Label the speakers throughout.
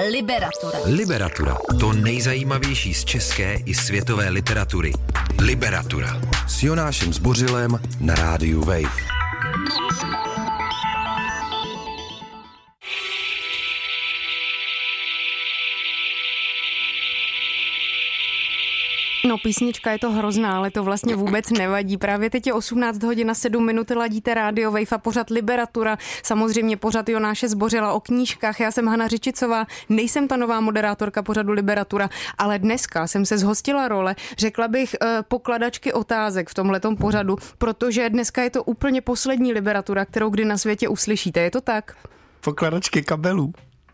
Speaker 1: Liberatura.
Speaker 2: Liberatura. To nejzajímavější z české i světové literatury. Liberatura.
Speaker 3: S Jonášem Zbořilem na rádiu Wave.
Speaker 4: Písnička je to hrozná, ale to vlastně vůbec nevadí. Právě teď je 18 hodin a 7 minut, ladíte rádio Wave a pořad Liberatura. Samozřejmě pořad Jonáše Zbořila o knížkách. Já jsem Hana Řičicová, nejsem ta nová moderátorka pořadu Liberatura, ale dneska jsem se zhostila role, řekla bych, eh, pokladačky otázek v tomhletom pořadu, protože dneska je to úplně poslední Liberatura, kterou kdy na světě uslyšíte. Je to tak?
Speaker 5: Pokladačky kabelů.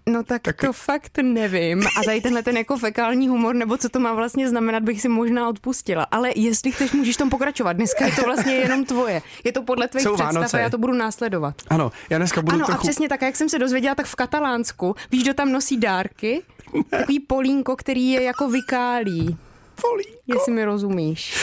Speaker 4: No tak, tak to fakt nevím. A tady tenhle ten jako fekální humor, nebo co to má vlastně znamenat, bych si možná odpustila. Ale jestli chceš, můžeš tom pokračovat. Dneska je to vlastně jenom tvoje. Je to podle tvých představ Vánoce. a já to budu následovat.
Speaker 5: Ano, já dneska budu
Speaker 4: Ano
Speaker 5: trochu...
Speaker 4: a přesně tak, jak jsem se dozvěděla, tak v Katalánsku, víš, kdo tam nosí dárky? Ne. Takový polínko, který je jako vykálí.
Speaker 5: Polínko.
Speaker 4: Jestli mi rozumíš.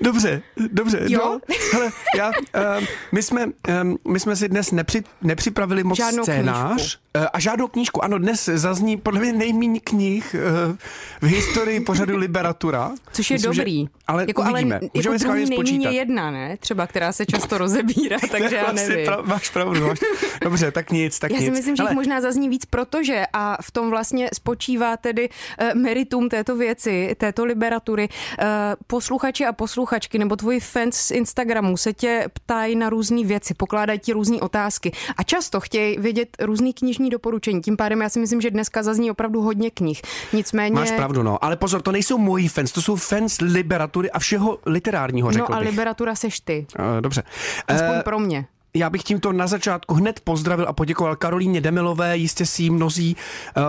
Speaker 5: Dobře, dobře.
Speaker 4: Jo?
Speaker 5: No, hele, já, uh, my, jsme, um, my jsme si dnes nepři, nepřipravili moc
Speaker 4: Žádnou
Speaker 5: scénář.
Speaker 4: Knížku.
Speaker 5: Uh, a žádnou knížku. Ano, dnes zazní podle mě nejméně knih uh, v historii pořadu Liberatura.
Speaker 4: Což je
Speaker 5: Myslím,
Speaker 4: dobrý.
Speaker 5: Že, ale
Speaker 4: jako,
Speaker 5: uvidíme.
Speaker 4: Ale,
Speaker 5: Můžeme
Speaker 4: jako druhý
Speaker 5: spočítat.
Speaker 4: jedna, ne? Třeba, která se často rozebírá, takže já
Speaker 5: Vlastně
Speaker 4: nevím.
Speaker 5: Prav, máš pravdu. Máš, dobře, tak nic, tak
Speaker 4: Já
Speaker 5: nic.
Speaker 4: si myslím, že jich možná zazní víc, protože a v tom vlastně spočívá tedy uh, meritum této věci, této liberatury. Uh, posluchači a posluchačky nebo tvoji fans z Instagramu se tě ptají na různé věci, pokládají ti různé otázky a často chtějí vědět různý knižní doporučení. Tím pádem já si myslím, že dneska zazní opravdu hodně knih. Nicméně...
Speaker 5: Máš pravdu, no. Ale pozor, to nejsou moji fans, to jsou fans liberatury a všeho literárního, řekl
Speaker 4: No a
Speaker 5: bych.
Speaker 4: liberatura seš ty.
Speaker 5: Uh, dobře.
Speaker 4: Aspoň
Speaker 5: Eh,
Speaker 4: pro mě.
Speaker 5: Já bych tímto na začátku hned pozdravil a poděkoval Karolíně Demilové, jistě si ji mnozí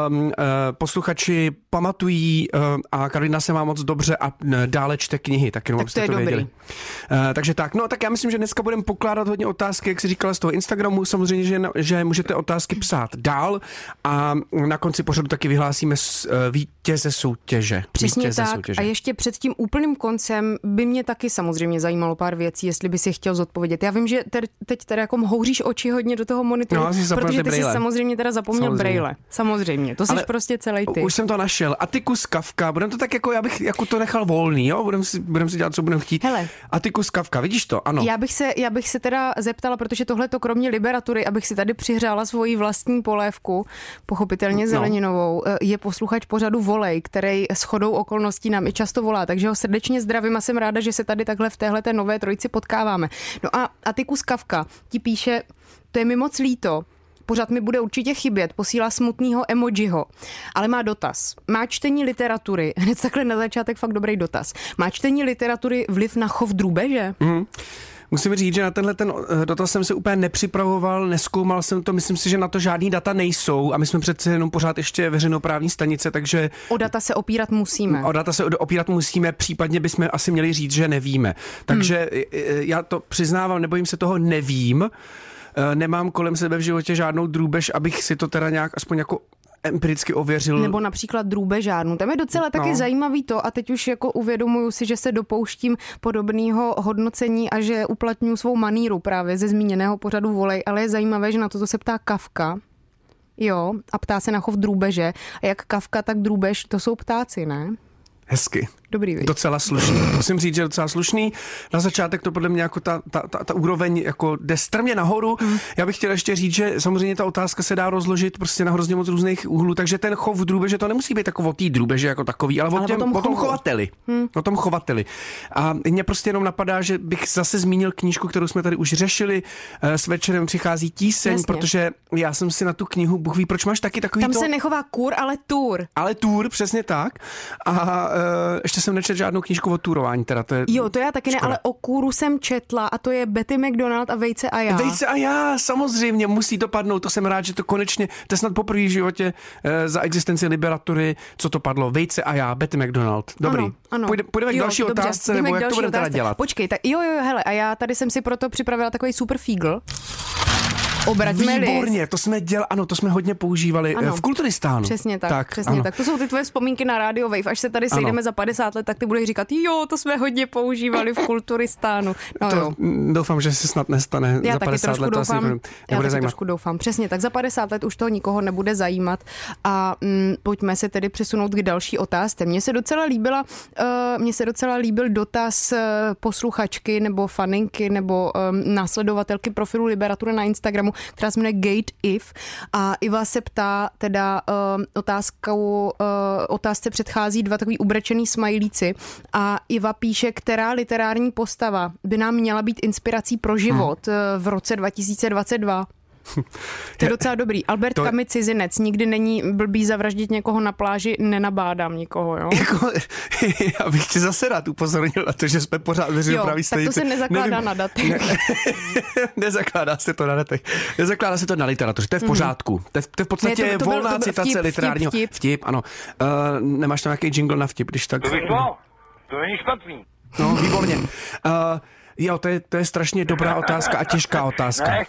Speaker 5: um, uh, posluchači pamatují uh, a Karolína se má moc dobře a dále čte knihy, tak jenom
Speaker 4: Tak
Speaker 5: abyste
Speaker 4: to je dobrý.
Speaker 5: věděli. Uh, takže tak, no tak já myslím, že dneska budeme pokládat hodně otázky, jak si říkala z toho Instagramu, samozřejmě, že, že můžete otázky psát dál a na konci pořadu taky vyhlásíme s, uh, vítěze soutěže.
Speaker 4: Přesně
Speaker 5: vítěze
Speaker 4: tak.
Speaker 5: Soutěže.
Speaker 4: A ještě před tím úplným koncem by mě taky samozřejmě zajímalo pár věcí, jestli by si chtěl zodpovědět. Já vím, že te- teď teda jako houříš oči hodně do toho monitoru,
Speaker 5: No, jsi
Speaker 4: protože
Speaker 5: ty
Speaker 4: ty jsi samozřejmě teda zapomněl
Speaker 5: Samozřejmě.
Speaker 4: brejle. Samozřejmě. To jsi
Speaker 5: Ale
Speaker 4: prostě celý ty.
Speaker 5: Už jsem to našel. Atikus Kafka. Budeme to tak jako, já bych jako to nechal volný, jo? Budeme si, budem si dělat, co budeme chtít.
Speaker 4: Hele.
Speaker 5: Atikus Kafka, vidíš to? Ano.
Speaker 4: Já bych, se, já bych se teda zeptala, protože tohle to kromě liberatury, abych si tady přihřála svoji vlastní polévku, pochopitelně
Speaker 5: No.
Speaker 4: zeleninovou, eh, je posluchač pořadu Volej, který s chodou okolností nám i často volá, takže ho srdečně zdravím a jsem ráda, že se tady takhle v téhle nové trojici potkáváme. No a Atikus Kafka ti píše, to je mi moc líto, Pořád mi bude určitě chybět, posílá smutného emojiho, ale má dotaz. Má čtení literatury, hned takhle na začátek fakt dobrý dotaz. Má čtení literatury vliv na chov drůbeže?
Speaker 5: Mhm. Musím říct, že na tenhle ten eh, dotaz jsem se úplně nepřipravoval, neskoumal jsem to, myslím si, že na to žádný data nejsou a my jsme přece jenom pořád ještě veřejnoprávní stanice, takže
Speaker 4: O data se opírat musíme.
Speaker 5: o data se opírat musíme, případně bychom asi měli říct, že nevíme. Takže
Speaker 4: Hmm.
Speaker 5: eh, já to přiznávám, nebojím se toho, nevím. Eh, Nemám kolem sebe v životě žádnou drůbež, abych si to teda nějak aspoň jako empiricky ověřil.
Speaker 4: Nebo například drůbežárnu. Tam je docela taky
Speaker 5: No.
Speaker 4: zajímavý to a teď už jako uvědomuju si, že se dopouštím podobného hodnocení a že uplatňuji svou maníru právě ze zmíněného pořadu volej, ale je zajímavé, že na toto se ptá Kafka. Jo, a ptá se na chov drůbeže. A jak Kafka, tak drůbež, to jsou ptáci, ne?
Speaker 5: Hezky.
Speaker 4: Dobrý, viď?
Speaker 5: Docela slušný. Musím říct, že docela slušný. Na začátek to podle mě jako ta, ta, ta, ta úroveň jako jde strmě nahoru.
Speaker 4: Hmm.
Speaker 5: Já bych chtěl ještě říct, že samozřejmě ta otázka se dá rozložit prostě na hrozně moc různých úhlů, takže ten chov drůbeže to nemusí být jako o té drůbeže jako takový, ale,
Speaker 4: Ale
Speaker 5: o,
Speaker 4: o
Speaker 5: těm,
Speaker 4: tom
Speaker 5: o tom chovateli.
Speaker 4: Hmm.
Speaker 5: O tom chovateli. A mě prostě jenom napadá, že bych zase zmínil knížku, kterou jsme tady už řešili. Eh, S večerem přichází tíseň,
Speaker 4: Jasně.
Speaker 5: protože já jsem si na tu knihu, Bůh ví, proč máš taky takový
Speaker 4: Tam
Speaker 5: to...
Speaker 4: se nechová kur, ale tur.
Speaker 5: Ale tour, přesně tak. A uh, ještě jsem nečetl žádnou knížku o turování, teda to je...
Speaker 4: Jo, to já taky ne,
Speaker 5: škoda.
Speaker 4: ale o kůru jsem četla a to je Betty McDonald a Vejce a já.
Speaker 5: Vejce a já, samozřejmě, musí to padnout, to jsem rád, že to konečně, to je snad poprvé v životě e, za existenci liberatury, co to padlo, Vejce a já, Betty McDonald. Dobrý,
Speaker 4: Ano, ano.
Speaker 5: Půjde, půjdeme k
Speaker 4: Jo,
Speaker 5: další
Speaker 4: dobře,
Speaker 5: otázce, nebo
Speaker 4: k
Speaker 5: jak to budeme teda dělat?
Speaker 4: Počkej, tak jo, jo, hele, a já tady jsem si proto připravila takový super fígl. Obraťme
Speaker 5: Výborně,
Speaker 4: list.
Speaker 5: to jsme dělali, ano, to jsme hodně používali
Speaker 4: Ano.
Speaker 5: ano. v Kulturistánu.
Speaker 4: Přesně tak,
Speaker 5: tak
Speaker 4: přesně
Speaker 5: ano.
Speaker 4: tak. To jsou ty tvoje vzpomínky na Radio Wave. Až se tady sejdeme
Speaker 5: Ano.
Speaker 4: za 50 let, tak ty budeš říkat, jo, to jsme hodně používali v Kulturistánu. No jo.
Speaker 5: To mm, doufám, že se snad nestane
Speaker 4: Já
Speaker 5: za
Speaker 4: taky
Speaker 5: 50
Speaker 4: trošku
Speaker 5: let. to asi
Speaker 4: doufám,
Speaker 5: nebude,
Speaker 4: já taky
Speaker 5: zajímat.
Speaker 4: trošku doufám. Přesně, tak za 50 let už to nikoho nebude zajímat. A mm, pojďme se tedy přesunout k další otázce. Mně se docela líbila, uh, mně se docela líbil dotaz uh, posluchačky nebo faninky nebo um, následovatelky profilu Liberatura na Instagramu, která se jmenuje Gate If. A Iva se ptá teda um, otázkou, uh, otázce předchází dva takový ubrečený smajlíci a Iva píše, která literární postava by nám měla být inspirací pro život hmm. v roce 2022. To je docela dobrý. Albert
Speaker 5: To-.
Speaker 4: Camus cizinec. Nikdy není blbý zavraždit někoho na pláži, nenabádám nikoho, jo?
Speaker 5: Jako, já bych tě zase rád upozornil na to, že jsme pořád veřejnoprávní
Speaker 4: Jo, tak to se nezakládá na datech.
Speaker 5: Ne, nezakládá se to na datech. Nezakládá se to na literatuře. To je v pořádku. To je, to je v podstatě
Speaker 4: Ne, to- to byl-
Speaker 5: volná
Speaker 4: to byl
Speaker 5: citace
Speaker 4: vtip,
Speaker 5: literárního.
Speaker 4: vtip, vtip.
Speaker 5: vtip ano. Uh, nemáš tam nějaký jingle na vtip, když tak...
Speaker 1: To bych mohl. To není špatný.
Speaker 5: No, výborně. Uh, jo, to je, to je strašně dobrá otázka a těžká otázka.
Speaker 1: Ne,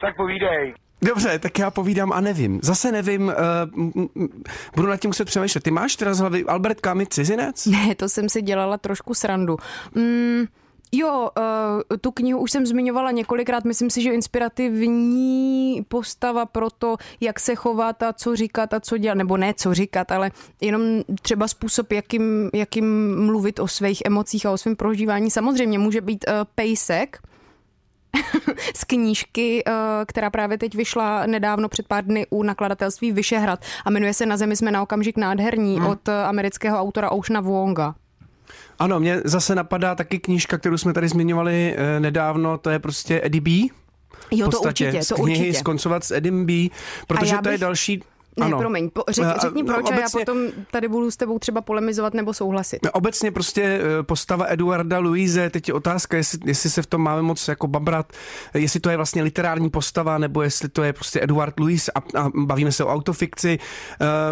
Speaker 1: tak povídej.
Speaker 5: Dobře, tak já povídám a nevím. Zase nevím, uh, budu nad tím muset přemýšlet. Ty máš teda z hlavy Albert Camus cizinec?
Speaker 4: Ne, to jsem si dělala trošku srandu. Mm, jo, uh, tu knihu už jsem zmiňovala několikrát. Myslím si, že inspirativní postava pro to, jak se chovat a co říkat a co dělat, nebo ne co říkat, ale jenom třeba způsob, jakým, jakým mluvit o svých emocích a o svém prožívání. Samozřejmě může být uh, pejsek, z knížky, eh, která právě teď vyšla nedávno před pár dny u nakladatelství Vyšehrad a jmenuje se Na zemi jsme na okamžik nádherní hmm. od eh, amerického autora Oceana Wonga.
Speaker 5: Ano, mě zase napadá taky knížka, kterou jsme tady zmiňovali eh, nedávno, to je prostě Eddie B.
Speaker 4: Jo, to určitě, to
Speaker 5: knihy
Speaker 4: určitě.
Speaker 5: skoncovat s Edim B, protože
Speaker 4: já
Speaker 5: to je
Speaker 4: bych-
Speaker 5: další...
Speaker 4: Ne,
Speaker 5: ano.
Speaker 4: promiň, po, řek,
Speaker 5: A-
Speaker 4: řekni proč a já
Speaker 5: obecně-
Speaker 4: potom tady budu s tebou třeba polemizovat nebo souhlasit.
Speaker 5: No, Obecně prostě eh, postava Eduarda Louise, teď je otázka, jestli, jestli se v tom máme moc jako babrat, eh, jestli to je vlastně literární postava, nebo jestli to je prostě Eduard Louis a, a bavíme se o autofikci.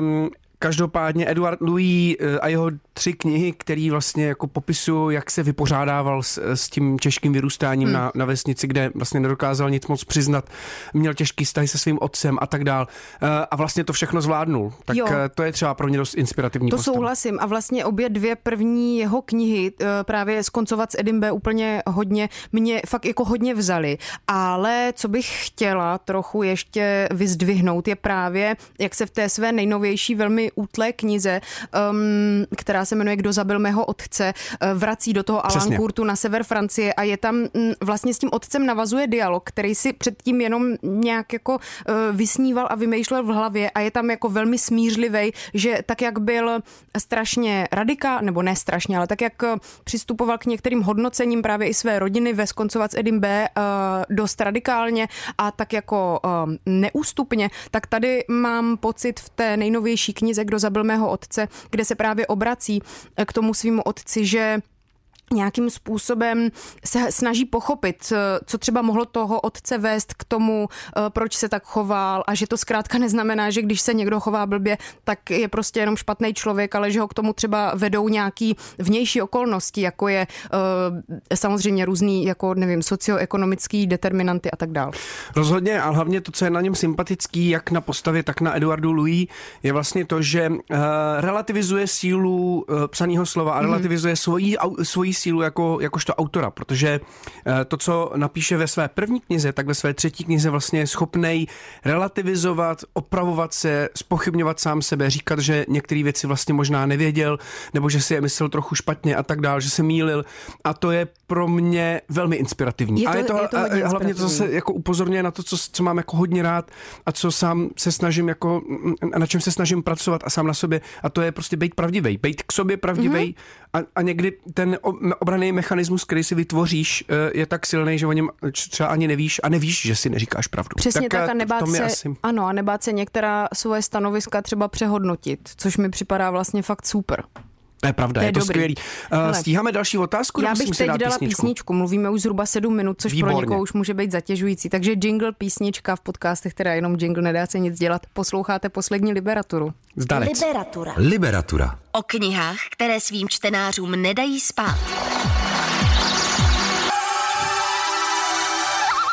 Speaker 5: Um, Každopádně Eduard Louis eh, a jeho tři knihy, které vlastně jako popisují, jak se vypořádával s, s tím těžkým vyrůstáním hmm. na, na vesnici, kde vlastně nedokázal nic moc přiznat, měl těžký vztahy se svým otcem a tak dál. Eh, A vlastně to všechno zvládnul. Tak
Speaker 4: Jo.
Speaker 5: eh, to je třeba pro mě dost inspirativní
Speaker 4: To
Speaker 5: postava.
Speaker 4: souhlasím a vlastně obě dvě první jeho knihy eh, právě skoncovat s Edim B úplně hodně, mě fakt jako hodně vzali, ale co bych chtěla trochu ještě vyzdvihnout je právě, jak se v té své nejnovější velmi útlé knize, um, která se jmenuje Kdo zabil mého otce, eh, vrací do toho
Speaker 5: Přesně.
Speaker 4: Alancourtu na sever Francie a je tam mm, vlastně s tím otcem navazuje dialog, který si předtím jenom nějak jako eh, vysníval a vymýšlel v hlavě a je tam jako velmi smířlivý, že tak, jak byl strašně radika, nebo ne strašně, ale tak, jak eh, přistupoval k některým hodnocením právě i své rodiny ve skoncovat s Edim B dost radikálně a tak jako neústupně, tak tady mám pocit v té nejnovější knize Kdo zabil mého otce, kde se právě obrací eh, k tomu svýmu otci, že nějakým způsobem se snaží pochopit, eh, co třeba mohlo toho otce vést k tomu, eh, proč se tak choval a že to zkrátka neznamená, že když se někdo chová blbě, tak je prostě jenom špatný člověk, ale že ho k tomu třeba vedou nějaký vnější okolnosti, jako je eh, samozřejmě různý, jako nevím, socioekonomický determinanty a tak dál.
Speaker 5: Rozhodně a hlavně to, co je na něm sympatický, jak na postavě, tak na Eduardu Louis, je vlastně to, že relativizuje sílu psaného slova a relativizuje svoji, au, svoji sílu jako, jakožto autora, protože uh, to, co napíše ve své první knize, tak ve své třetí knize vlastně je schopnej relativizovat, opravovat se, spochybňovat sám sebe, říkat, že některé věci vlastně možná nevěděl, nebo že si je myslel trochu špatně a tak dál, že se mýlil a to je pro mě velmi inspirativní.
Speaker 4: Je to-
Speaker 5: a je to,
Speaker 4: je to
Speaker 5: a- hlavně to zase jako upozorňuje na to, co, co mám jako hodně rád a co sám se snažím jako, na čem se snažím pracovat a sám na sobě a to je prostě být pravdivý, být k sobě pravdivý
Speaker 4: Mhm.
Speaker 5: mm-hmm. A, a někdy ten obraný mechanismus, který si vytvoříš, eh, je tak silný, že o něm třeba ani nevíš a nevíš, že si neříkáš pravdu.
Speaker 4: Přesně tak,
Speaker 5: eh,
Speaker 4: a nebát se,
Speaker 5: asi...
Speaker 4: ano, a nebát se některá svoje stanoviska třeba přehodnotit, což mi připadá vlastně fakt super.
Speaker 5: To je pravda,
Speaker 4: To
Speaker 5: je,
Speaker 4: je
Speaker 5: to
Speaker 4: dobrý.
Speaker 5: skvělý. Uh,
Speaker 4: Hele,
Speaker 5: stíháme další otázku?
Speaker 4: Já bych teď
Speaker 5: dát
Speaker 4: dala
Speaker 5: písničku?
Speaker 4: písničku. Mluvíme už zhruba sedm minut, což
Speaker 5: Výborně.
Speaker 4: pro někoho už může být zatěžující. Takže jingle, písnička v podcastech, teda jenom jingle, nedá se nic dělat. Posloucháte poslední liberaturu.
Speaker 5: Zdarec.
Speaker 6: Liberatura.
Speaker 2: Liberatura.
Speaker 6: O knihách, které svým čtenářům nedají spát.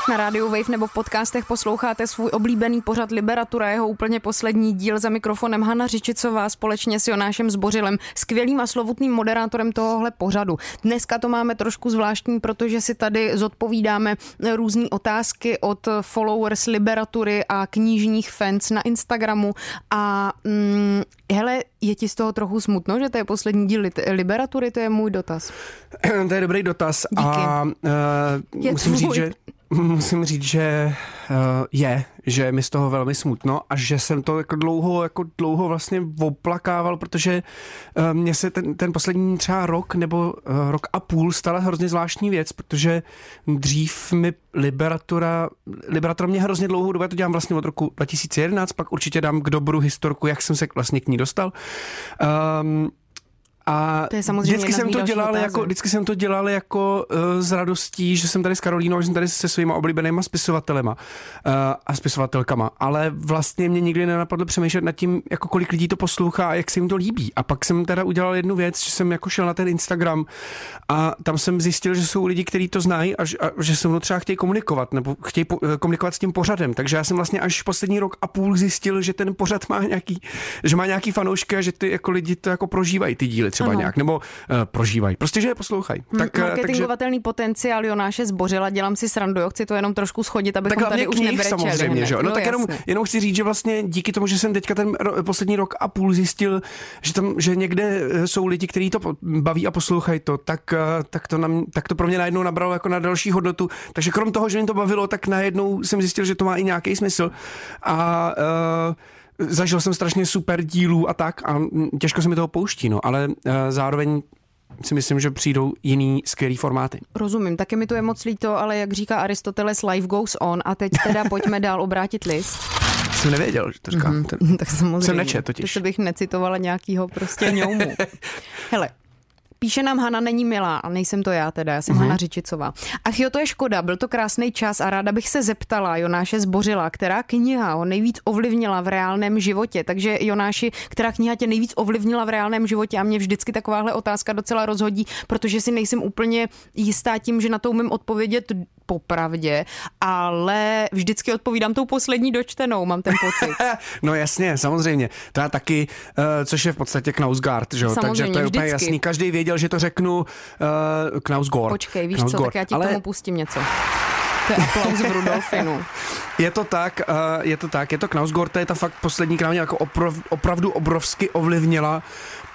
Speaker 4: Na rádiu Wave nebo v podcastech posloucháte svůj oblíbený pořad Liberatura, jeho úplně poslední díl za mikrofonem Hana Řičicová společně s Jonášem Zbořilem, skvělým a slovutným moderátorem tohohle pořadu. Dneska to máme trošku zvláštní, protože si tady zodpovídáme různé otázky od followers Liberatury a knižních fans na Instagramu a mm, hele, je ti z toho trochu smutno, že to je poslední díl Liberatury, to je můj dotaz.
Speaker 5: to je dobrý dotaz
Speaker 4: Díky.
Speaker 5: a uh,
Speaker 4: Je
Speaker 5: musím říct,
Speaker 4: tvůj.
Speaker 5: že musím říct, že uh, je, že mi z toho velmi smutno a že jsem to jako dlouho, jako dlouho vlastně oplakával, protože uh, mně se ten, ten poslední třeba rok nebo uh, rok a půl stala hrozně zvláštní věc, protože dřív mi Liberatura, Liberatura mě hrozně dlouhou dobu, já to dělám vlastně od roku 2011, pak určitě dám k dobru historku, jak jsem se vlastně k ní dostal. Um, a
Speaker 4: To je samozřejmě
Speaker 5: vždycky jsem to dělal jako, vždycky jsem to dělal jako uh, s radostí, že jsem tady s Karolínou, že jsem tady se svýma oblíbenýma spisovatelema uh, a spisovatelkama, ale vlastně mě nikdy nenapadlo přemýšlet nad tím, jako kolik lidí to poslouchá a jak se jim to líbí. A pak jsem teda udělal jednu věc, že jsem jako šel na ten Instagram a tam jsem zjistil, že jsou lidi, kteří to znají a, že- a že se mnou třeba chtějí komunikovat nebo chtějí po, eh, komunikovat s tím pořadem. Takže já jsem vlastně až poslední rok a půl zjistil, že ten pořad má nějaký, že má nějaký fanoušky a že ty jako lidi to jako prožívají ty díly třeba
Speaker 4: Ano.
Speaker 5: nějak, nebo uh, prožívají. Prostě, že je poslouchají. Tak,
Speaker 4: Tak,
Speaker 5: eh, takže,
Speaker 4: Marketingovatelný potenciál Jonáše Zbořila, dělám si srandu, jo, chci to jenom trošku schodit,
Speaker 5: tak
Speaker 4: abychom
Speaker 5: hlavně
Speaker 4: tady už
Speaker 5: knih
Speaker 4: nebrečeli
Speaker 5: samozřejmě,
Speaker 4: hned.
Speaker 5: že jo. No, tak jenom, jenom chci říct, že vlastně díky tomu, že jsem teďka ten ro, poslední rok a půl zjistil, že tam, že někde eh, jsou lidi, kteří to baví a poslouchají to, tak, tak, to, na, tak to pro mě najednou nabralo jako na další hodnotu. Takže krom toho, že mě to bavilo, tak najednou jsem zjistil, že to má i nějaký smysl. A uh, zažil jsem strašně super dílů a tak a těžko se mi toho pouští, no, ale uh, zároveň si myslím, že přijdou jiný skvělý formáty.
Speaker 4: Rozumím, taky mi to je moc líto, ale jak říká Aristoteles, life goes on a teď teda pojďme dál obrátit list.
Speaker 5: Jsem nevěděl, že to říká. Mm-hmm.
Speaker 4: tak samozřejmě.
Speaker 5: Jsem nečet totiž.
Speaker 4: Teď bych necitovala nějakýho prostě ňoumu. Hele, Píše nám Hana není milá a nejsem to já teda, já jsem mm-hmm. Hana Řičicová. Ach jo, to je škoda, byl to krásný čas a ráda bych se zeptala Jonáše Zbořila, která kniha ho nejvíc ovlivnila v reálném životě. Takže Jonáši, která kniha tě nejvíc ovlivnila v reálném životě a mě vždycky takováhle otázka docela rozhodí, protože si nejsem úplně jistá tím, že na to umím odpovědět popravdě, ale vždycky odpovídám tou poslední dočtenou, mám ten pocit.
Speaker 5: No jasně, samozřejmě. To já taky, uh, což je v podstatě Knausgard, že jo? Takže
Speaker 4: Samozřejmě,
Speaker 5: to je úplně
Speaker 4: vždycky.
Speaker 5: jasný. Každý věděl, že to řeknu uh, Knausgård.
Speaker 4: Počkej, víš co,
Speaker 5: Knausgård.
Speaker 4: tak já ti
Speaker 5: Ale
Speaker 4: tomu pustím něco. To je aplauz v Rudolfinu.
Speaker 5: je to tak, je to tak, je to to je ta fakt poslední, která mě jako oprov, opravdu obrovsky ovlivnila,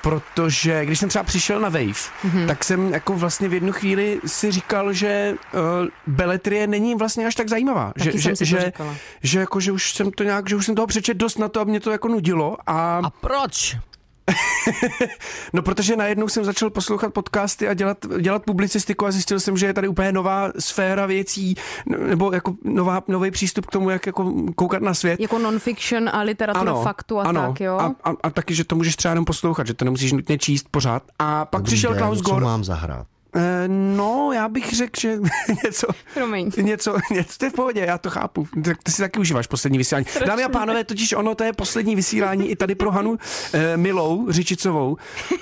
Speaker 5: protože když jsem třeba přišel na Wave,
Speaker 4: Mhm.
Speaker 5: mm-hmm. tak jsem jako vlastně v jednu chvíli si říkal, že uh, beletrie není vlastně až tak zajímavá.
Speaker 4: Taky
Speaker 5: že,
Speaker 4: jsem
Speaker 5: že,
Speaker 4: si to
Speaker 5: že,
Speaker 4: říkala.
Speaker 5: že, jako, že už jsem to nějak, že už jsem toho přečet dost na to a mě to jako nudilo a
Speaker 7: A proč?
Speaker 5: No, protože najednou jsem začal poslouchat podcasty a dělat, dělat publicistiku a zjistil jsem, že je tady úplně nová sféra věcí, nebo jako nová, nový přístup k tomu, jak jako koukat na svět.
Speaker 4: Jako non-fiction a literatura faktu a
Speaker 5: ano.
Speaker 4: tak, jo?
Speaker 5: A, a, a, taky, že to můžeš třeba jenom poslouchat, že to nemusíš nutně číst pořád. A pak
Speaker 7: Dobrý
Speaker 5: přišel
Speaker 7: den,
Speaker 5: Klaus
Speaker 7: Co
Speaker 5: Gor.
Speaker 7: mám zahrát?
Speaker 5: Eh, no, já bych řekl, že něco,
Speaker 4: Promiň.
Speaker 5: něco, něco, to je v pohodě, já to chápu. Tak ty si taky užíváš poslední vysílání. Dámy a pánové, totiž ono, to je poslední vysílání i tady pro Hanu eh, Milou Řičicovou,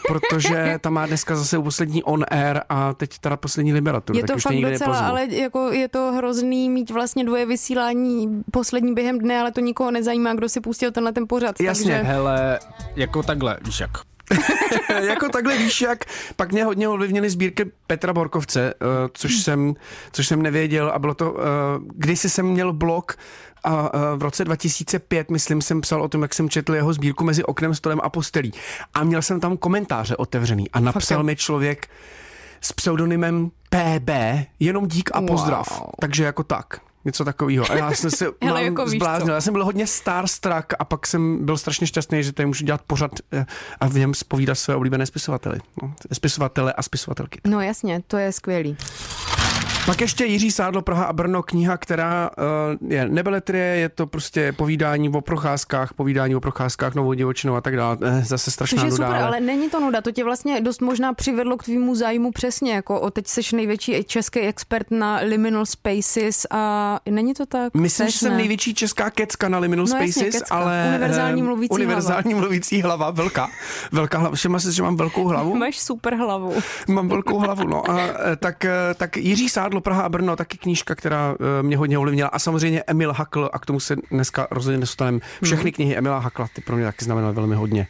Speaker 5: protože ta má dneska zase poslední on air a teď teda poslední liberaturu.
Speaker 4: Je to
Speaker 5: už
Speaker 4: fakt docela,
Speaker 5: nepozvu.
Speaker 4: ale jako je to hrozný mít vlastně dvoje vysílání poslední během dne, ale to nikoho nezajímá, kdo si pustil tenhle ten pořad.
Speaker 5: Jasně.
Speaker 4: Takže...
Speaker 8: Hele, jako takhle, víš jak.
Speaker 5: jako takhle víš, jak pak mě hodně ovlivnily sbírky Petra Borkovce, uh, což, jsem, což jsem nevěděl a bylo to, uh, kdysi jsem měl blog a uh, v roce 2005, myslím, jsem psal o tom, jak jsem četl jeho sbírku mezi oknem, stolem a postelí. A měl jsem tam komentáře otevřený a napsal
Speaker 4: jo?
Speaker 5: mi člověk s pseudonymem PB, jenom dík a pozdrav.
Speaker 4: Wow.
Speaker 5: Takže jako tak. Něco takového. A já jsem se
Speaker 4: Hele, jako
Speaker 5: zbláznil. Já jsem byl hodně starstruck a pak jsem byl strašně šťastný, že tady můžu dělat pořad eh, a v něm spovídat své oblíbené spisovatele. No, spisovatele a spisovatelky.
Speaker 4: No jasně, to je skvělý.
Speaker 5: Pak ještě Jiří Sádlo, Praha a Brno, kniha, která uh, je nebeletrie, je to prostě povídání o procházkách, povídání o procházkách novou divočinou a tak dále. Eh, zase strašná
Speaker 4: Což je
Speaker 5: nuda,
Speaker 4: super, ale není to nuda, to tě vlastně dost možná přivedlo k tvýmu zájmu přesně, jako o teď seš největší český expert na liminal spaces a není to tak?
Speaker 5: Myslím, že jsem
Speaker 4: ne?
Speaker 5: největší česká kecka na Liminal
Speaker 4: No jasně,
Speaker 5: Spaces,
Speaker 4: kecka.
Speaker 5: ale...
Speaker 4: Univerzální
Speaker 5: eh,
Speaker 4: mluvící
Speaker 5: univerzální mluvící hlava, velká. Velká hlava. Všimla jsi, že mám velkou hlavu?
Speaker 4: Máš super hlavu.
Speaker 5: Mám velkou hlavu, no. A, tak, tak Jiří Sádlo Divadlo Praha a Brno, taky knížka, která eh, mě hodně ovlivnila. A samozřejmě Emil Hakl, a k tomu se dneska rozhodně nedostaneme. Všechny knihy Emila Hakla, ty pro mě taky znamenaly velmi hodně.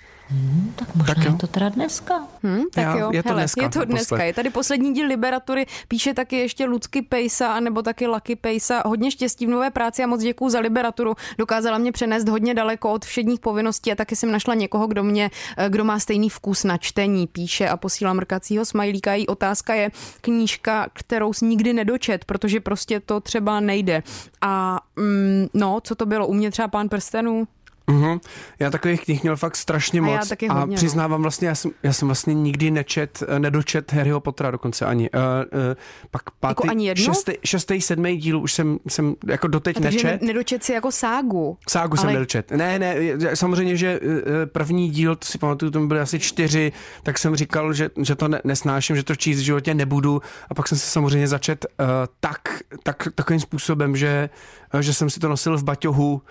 Speaker 7: Tak možná
Speaker 5: Tak jo.
Speaker 7: je to teda dneska.
Speaker 4: Hm, tak
Speaker 5: Já-
Speaker 4: jo,
Speaker 5: je to
Speaker 4: hele,
Speaker 5: dneska,
Speaker 4: je to dneska.
Speaker 5: naposled.
Speaker 4: Je tady poslední díl Liberatury, píše taky ještě Lucky Pejsa, anebo taky Lucky Pejsa. Hodně štěstí v nové práci a moc děkuju za Liberaturu. Dokázala mě přenést hodně daleko od všedních povinností a taky jsem našla někoho, kdo mě, eh, kdo má stejný vkus na čtení, píše a posílá mrkacího smajlíka. Její otázka je knížka, kterou jsi nikdy nedočet, protože prostě to třeba nejde. A mm, no, co to bylo? U mě třeba Pán prstenů?
Speaker 5: Mhm. Já takových knih měl fakt strašně
Speaker 4: A
Speaker 5: moc.
Speaker 4: já taky hodně, no.
Speaker 5: přiznávám vlastně, já jsem, já jsem vlastně nikdy nečet, eh, nedočet Harryho Pottera dokonce ani. Uh, uh, pak pátý,
Speaker 4: Jako ani jednou?
Speaker 5: šestý, šestý, sedmý díl už jsem, jsem jako doteď
Speaker 4: A takže
Speaker 5: nečet.
Speaker 4: ne- nedočet si jako ságu.
Speaker 5: Ságu jsem
Speaker 4: Ale-
Speaker 5: nedočet. Ne, ne, samozřejmě, že první díl, to si pamatuju, tomu byly asi čtyři, tak jsem říkal, že, že to ne, nesnáším, že to číst v životě nebudu a pak jsem se samozřejmě začet uh, tak, tak, takovým způsobem, že, že jsem si to nosil v baťohu,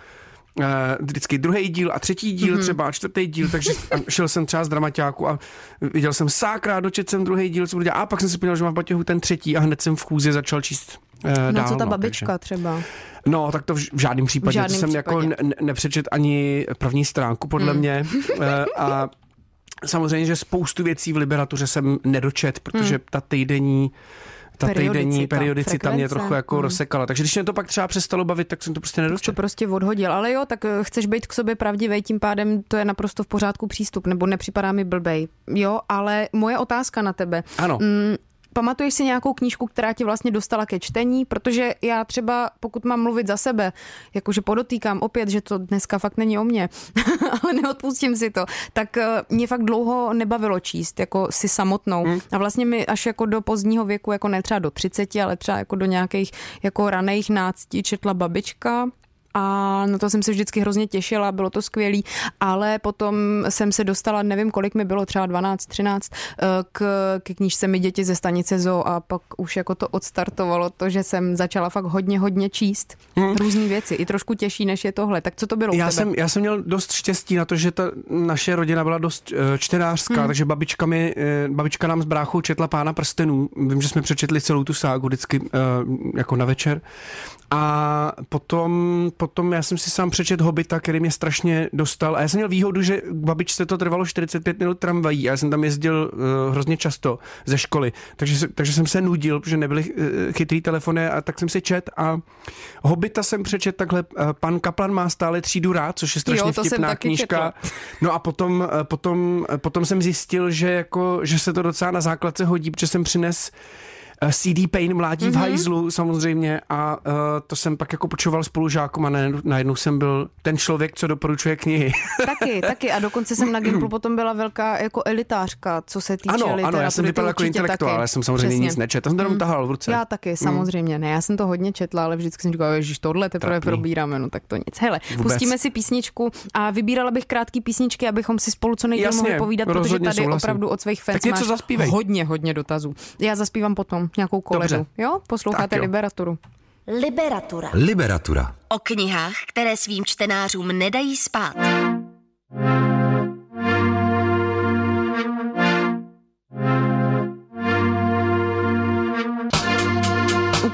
Speaker 5: Uh, vždycky druhý díl a třetí díl mm-hmm. třeba a čtvrtý díl, takže šel jsem třeba z dramaťáku a viděl jsem sákrát, dočet jsem druhý díl, co budu dělat, a pak jsem si podíval, že mám v baťohu ten třetí a hned jsem v chůzi začal číst uh,
Speaker 4: No
Speaker 5: dál.
Speaker 4: co ta
Speaker 5: no,
Speaker 4: babička
Speaker 5: takže-
Speaker 4: třeba?
Speaker 5: No, tak to v, v žádném případě.
Speaker 4: žádném
Speaker 5: to jsem
Speaker 4: případě.
Speaker 5: jako ne, nepřečet ani první stránku, podle
Speaker 4: Hmm.
Speaker 5: mě. Eh, a samozřejmě, že spoustu věcí v Liberatuře jsem nedočet, protože ta týdenní ta týdenní.
Speaker 4: Periodicita,
Speaker 5: periodicita mě
Speaker 4: frekvence.
Speaker 5: trochu jako
Speaker 4: Hmm.
Speaker 5: rozsekala. Takže když mě to pak třeba přestalo bavit, tak jsem to prostě
Speaker 4: to
Speaker 5: nedočet.
Speaker 4: prostě odhodil. Ale jo, tak eh, chceš být k sobě pravdivý, tím pádem to je naprosto v pořádku přístup, nebo nepřipadá mi blbej. Jo, ale moje otázka na tebe.
Speaker 5: Ano.
Speaker 4: Mm, Pamatuješ si nějakou knížku, která tě vlastně dostala ke čtení? Protože já třeba, pokud mám mluvit za sebe, jakože podotýkám opět, že to dneska fakt není o mně, ale neodpustím si to, tak eh, mě fakt dlouho nebavilo číst, jako si samotnou.
Speaker 5: Hmm.
Speaker 4: A vlastně mi až jako do pozdního věku, jako ne třeba do 30, ale třeba jako do nějakých jako raných náctí četla babička, a na to jsem se vždycky hrozně těšila, bylo to skvělý, ale potom jsem se dostala, nevím kolik mi bylo, třeba 12, 13, eh, k, k knížce mi děti ze stanice Zoo a pak už jako to odstartovalo to, že jsem začala fakt hodně, hodně číst hmm. různé věci, i trošku těžší, než je tohle. Tak co to bylo u
Speaker 5: Já jsem, já jsem měl dost štěstí na to, že ta naše rodina byla dost eh, čtenářská, hmm. takže babička, mi, eh, babička nám s bráchou četla Pána prstenů. Vím, že jsme přečetli celou tu ságu vždycky jako na večer. A potom, potom já jsem si sám přečet Hobita, který mě strašně dostal. A já jsem měl výhodu, že babičce to trvalo 45 minut tramvají a já jsem tam jezdil uh, hrozně často ze školy. Takže, takže jsem se nudil, protože nebyly uh, chytrý telefony a tak jsem si čet a Hobita jsem přečet takhle. Uh, pan Kaplan má stále třídu rád, což je strašně
Speaker 4: Jo,
Speaker 5: vtipná knížka.
Speaker 4: četla.
Speaker 5: No a potom, eh, potom, eh, potom jsem zjistil, že, jako, že se to docela na základce hodí, protože jsem přines CD Pain Mládí mm-hmm. v hajzlu samozřejmě a uh, to jsem pak jako počoval spolužákům a najednou, jsem byl ten člověk, co doporučuje knihy.
Speaker 4: Taky, taky. A dokonce jsem na Gimplu potom byla velká jako elitářka, co se týče
Speaker 5: ano, ano, já jsem vypadal jako intelektuál,
Speaker 4: taky.
Speaker 5: já jsem samozřejmě
Speaker 4: Přesně.
Speaker 5: nic nečetl, já jsem to jenom tahal v ruce.
Speaker 4: Já taky, samozřejmě ne. Já jsem to hodně četla, ale vždycky jsem říkala, že tohle teprve
Speaker 5: Trapný.
Speaker 4: probíráme, no tak to nic. Hele,
Speaker 5: Vůbec.
Speaker 4: pustíme si písničku a vybírala bych krátké písničky, abychom si spolu co
Speaker 5: Jasně,
Speaker 4: mohli povídat, protože tady
Speaker 5: souhlasím.
Speaker 4: opravdu od svých fans
Speaker 5: Tak něco
Speaker 4: máš
Speaker 5: zaspívej.
Speaker 4: hodně, hodně dotazů. Já zaspívám potom nějakou koledu.
Speaker 5: Dobře.
Speaker 4: Jo? Posloucháte
Speaker 5: jo.
Speaker 4: Liberaturu.
Speaker 6: Liberatura.
Speaker 2: Liberatura.
Speaker 6: O knihách, které svým čtenářům nedají spát.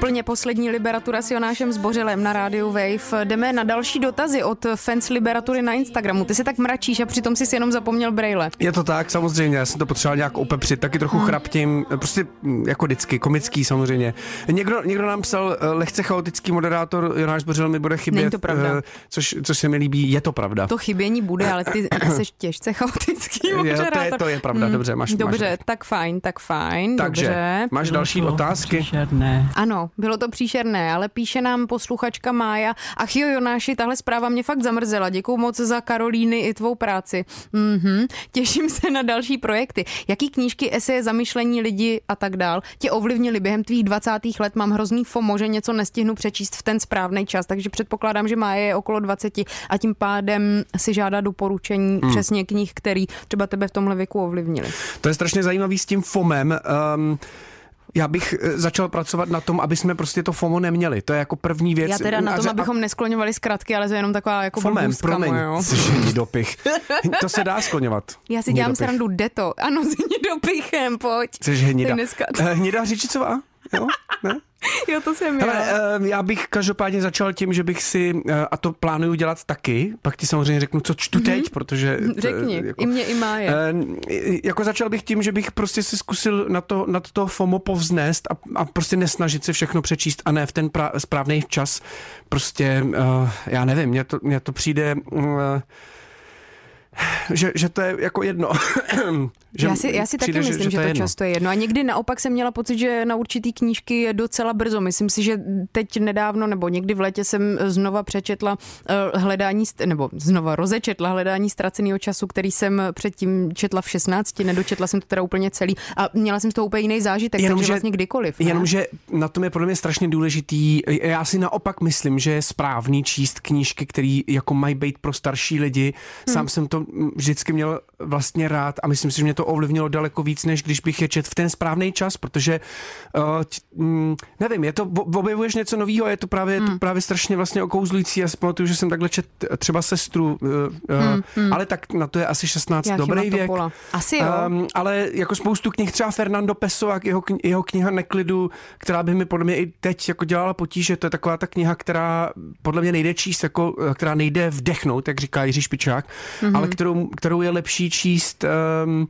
Speaker 4: Úplně poslední Liberatura s Jonášem Zbořilem na rádiu Wave. Jdeme na další dotazy od fans Liberatury na Instagramu. Ty se tak mračíš a přitom si jenom zapomněl brejle.
Speaker 5: Je to tak, samozřejmě, já jsem to potřeboval nějak opepřit, taky trochu hmm. chraptím, prostě mm, jako vždycky, komický samozřejmě. Někdo, někdo nám psal, eh, lehce chaotický moderátor Jonáš Bořil mi bude chybět,
Speaker 4: Není to pravda.
Speaker 5: eh, což, což se mi líbí, je to pravda.
Speaker 4: To chybění bude, ale ty jsi těžce chaotický
Speaker 5: Jo, to je-
Speaker 4: moderátor.
Speaker 5: to je pravda, dobře, máš-
Speaker 4: Dobře,
Speaker 5: máš-
Speaker 4: tak fajn, tak fajn,
Speaker 5: Takže,
Speaker 4: dobře.
Speaker 5: máš další otázky?
Speaker 8: Příšerné.
Speaker 4: Ano, bylo to příšerné, ale píše nám posluchačka Mája. Ach jo, Jonáši, tahle zpráva mě fakt zamrzela. Děkuju moc za Karolíny i tvou práci. Mhm. Těším se na další projekty. Jaký knížky, eseje, zamyšlení lidi a tak dál tě ovlivnili během tvých 20. let? Mám hrozný FOMO, že něco nestihnu přečíst v ten správný čas, takže předpokládám, že Mája je okolo 20 a tím pádem si žádá doporučení hmm. přesně knih, který třeba tebe v tomhle věku ovlivnili.
Speaker 5: To je strašně zajímavý s tím FOMem. Um, já bych eh, začal pracovat na tom, aby jsme prostě to FOMO neměli. To je jako první věc.
Speaker 4: Já teda na
Speaker 5: A
Speaker 4: tom,
Speaker 5: že-
Speaker 4: abychom neskloňovali zkratky, ale to je jenom taková jako
Speaker 5: FOMem,
Speaker 4: blbůstka
Speaker 5: promiň, jsi dopich. To se dá skloňovat.
Speaker 4: Já si dělám srandu, jde to. Ano, s dopichem, pojď.
Speaker 5: Jsi
Speaker 4: je Dneska...
Speaker 5: Eh, Hnida Řičicová? Jo? Ne?
Speaker 4: Jo, to jsem
Speaker 5: Hele,
Speaker 4: já.
Speaker 5: já bych každopádně začal tím, že bych si, eh, a to plánuju dělat taky, pak ti samozřejmě řeknu, co čtu teď, protože...
Speaker 4: Mhm. Řekni, i mě, i má je.
Speaker 5: Eh, jako začal bych tím, že bych prostě si zkusil na to, na to FOMO povznést a, a prostě nesnažit se všechno přečíst a ne v ten pra, správný čas. Prostě, uh, já nevím, mně to, mně to přijde... Uh, že, že to je jako jedno. že
Speaker 4: já si, já si taky
Speaker 5: přijde,
Speaker 4: myslím, že, že to,
Speaker 5: je jedno.
Speaker 4: často je jedno. A někdy naopak jsem měla pocit, že na určitý knížky je docela brzo. Myslím si, že teď nedávno nebo někdy v létě jsem znova přečetla uh, hledání, nebo znova rozečetla hledání ztraceného času, který jsem předtím četla v 16, nedočetla jsem to teda úplně celý. A měla jsem z toho úplně jiný zážitek,
Speaker 5: Jenom,
Speaker 4: takže
Speaker 5: že-
Speaker 4: vlastně kdykoliv. Ne?
Speaker 5: Jenomže na tom je podle mě strašně důležitý. Já si naopak myslím, že je správný číst knížky, které jako mají být pro starší lidi.
Speaker 4: Hmm.
Speaker 5: Sám jsem to mm, vždycky měl vlastně rád a myslím si, že mě to ovlivnilo daleko víc, než když bych je čet v ten správný čas, protože uh, mm, nevím, je to, objevuješ něco nového, je to právě,
Speaker 4: Hmm.
Speaker 5: to právě strašně vlastně okouzlující. Já si pamatuju, že jsem takhle čet třeba sestru, uh, uh, ale tak na to je asi 16
Speaker 4: Jáchyma
Speaker 5: dobrý věk.
Speaker 4: Asi jo.
Speaker 5: Um, ale jako spoustu knih, třeba Fernando Pessoa, jeho, jeho kniha Neklidu, která by mi podle mě i teď jako dělala potíže, to je taková ta kniha, která podle mě nejde číst, jako, která nejde vdechnout, jak říká Jiří Špičák,
Speaker 4: Mhm.
Speaker 5: mm-hmm. ale kterou, kterou je lepší číst um,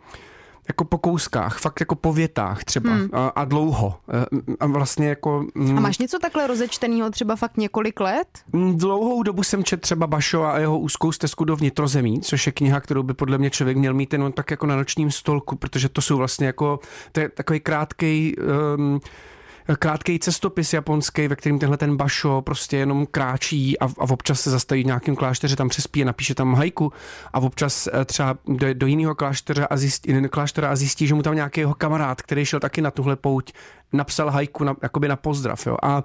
Speaker 5: jako po kouskách, fakt jako po větách třeba hmm. a, a dlouho. Eh, A vlastně jako... mm,
Speaker 4: A máš něco takhle rozečteného třeba fakt několik let?
Speaker 5: Mm, Dlouhou dobu jsem čet třeba Bašo a jeho úzkou stezku do vnitrozemí, což je kniha, kterou by podle mě člověk měl mít jenom tak jako na nočním stolku, protože to jsou vlastně jako, to je takový krátkej, um, krátký cestopis japonský, ve kterým tenhle ten Basho prostě jenom kráčí a, a občas se zastaví v nějakém klášteře, tam přespí a napíše tam hajku a občas eh, třeba do, do jiného kláštera a, zjistí, kláštera a zjistí, že mu tam nějaký jeho kamarád, který šel taky na tuhle pouť, napsal hajku na, jakoby na pozdrav. Jo. A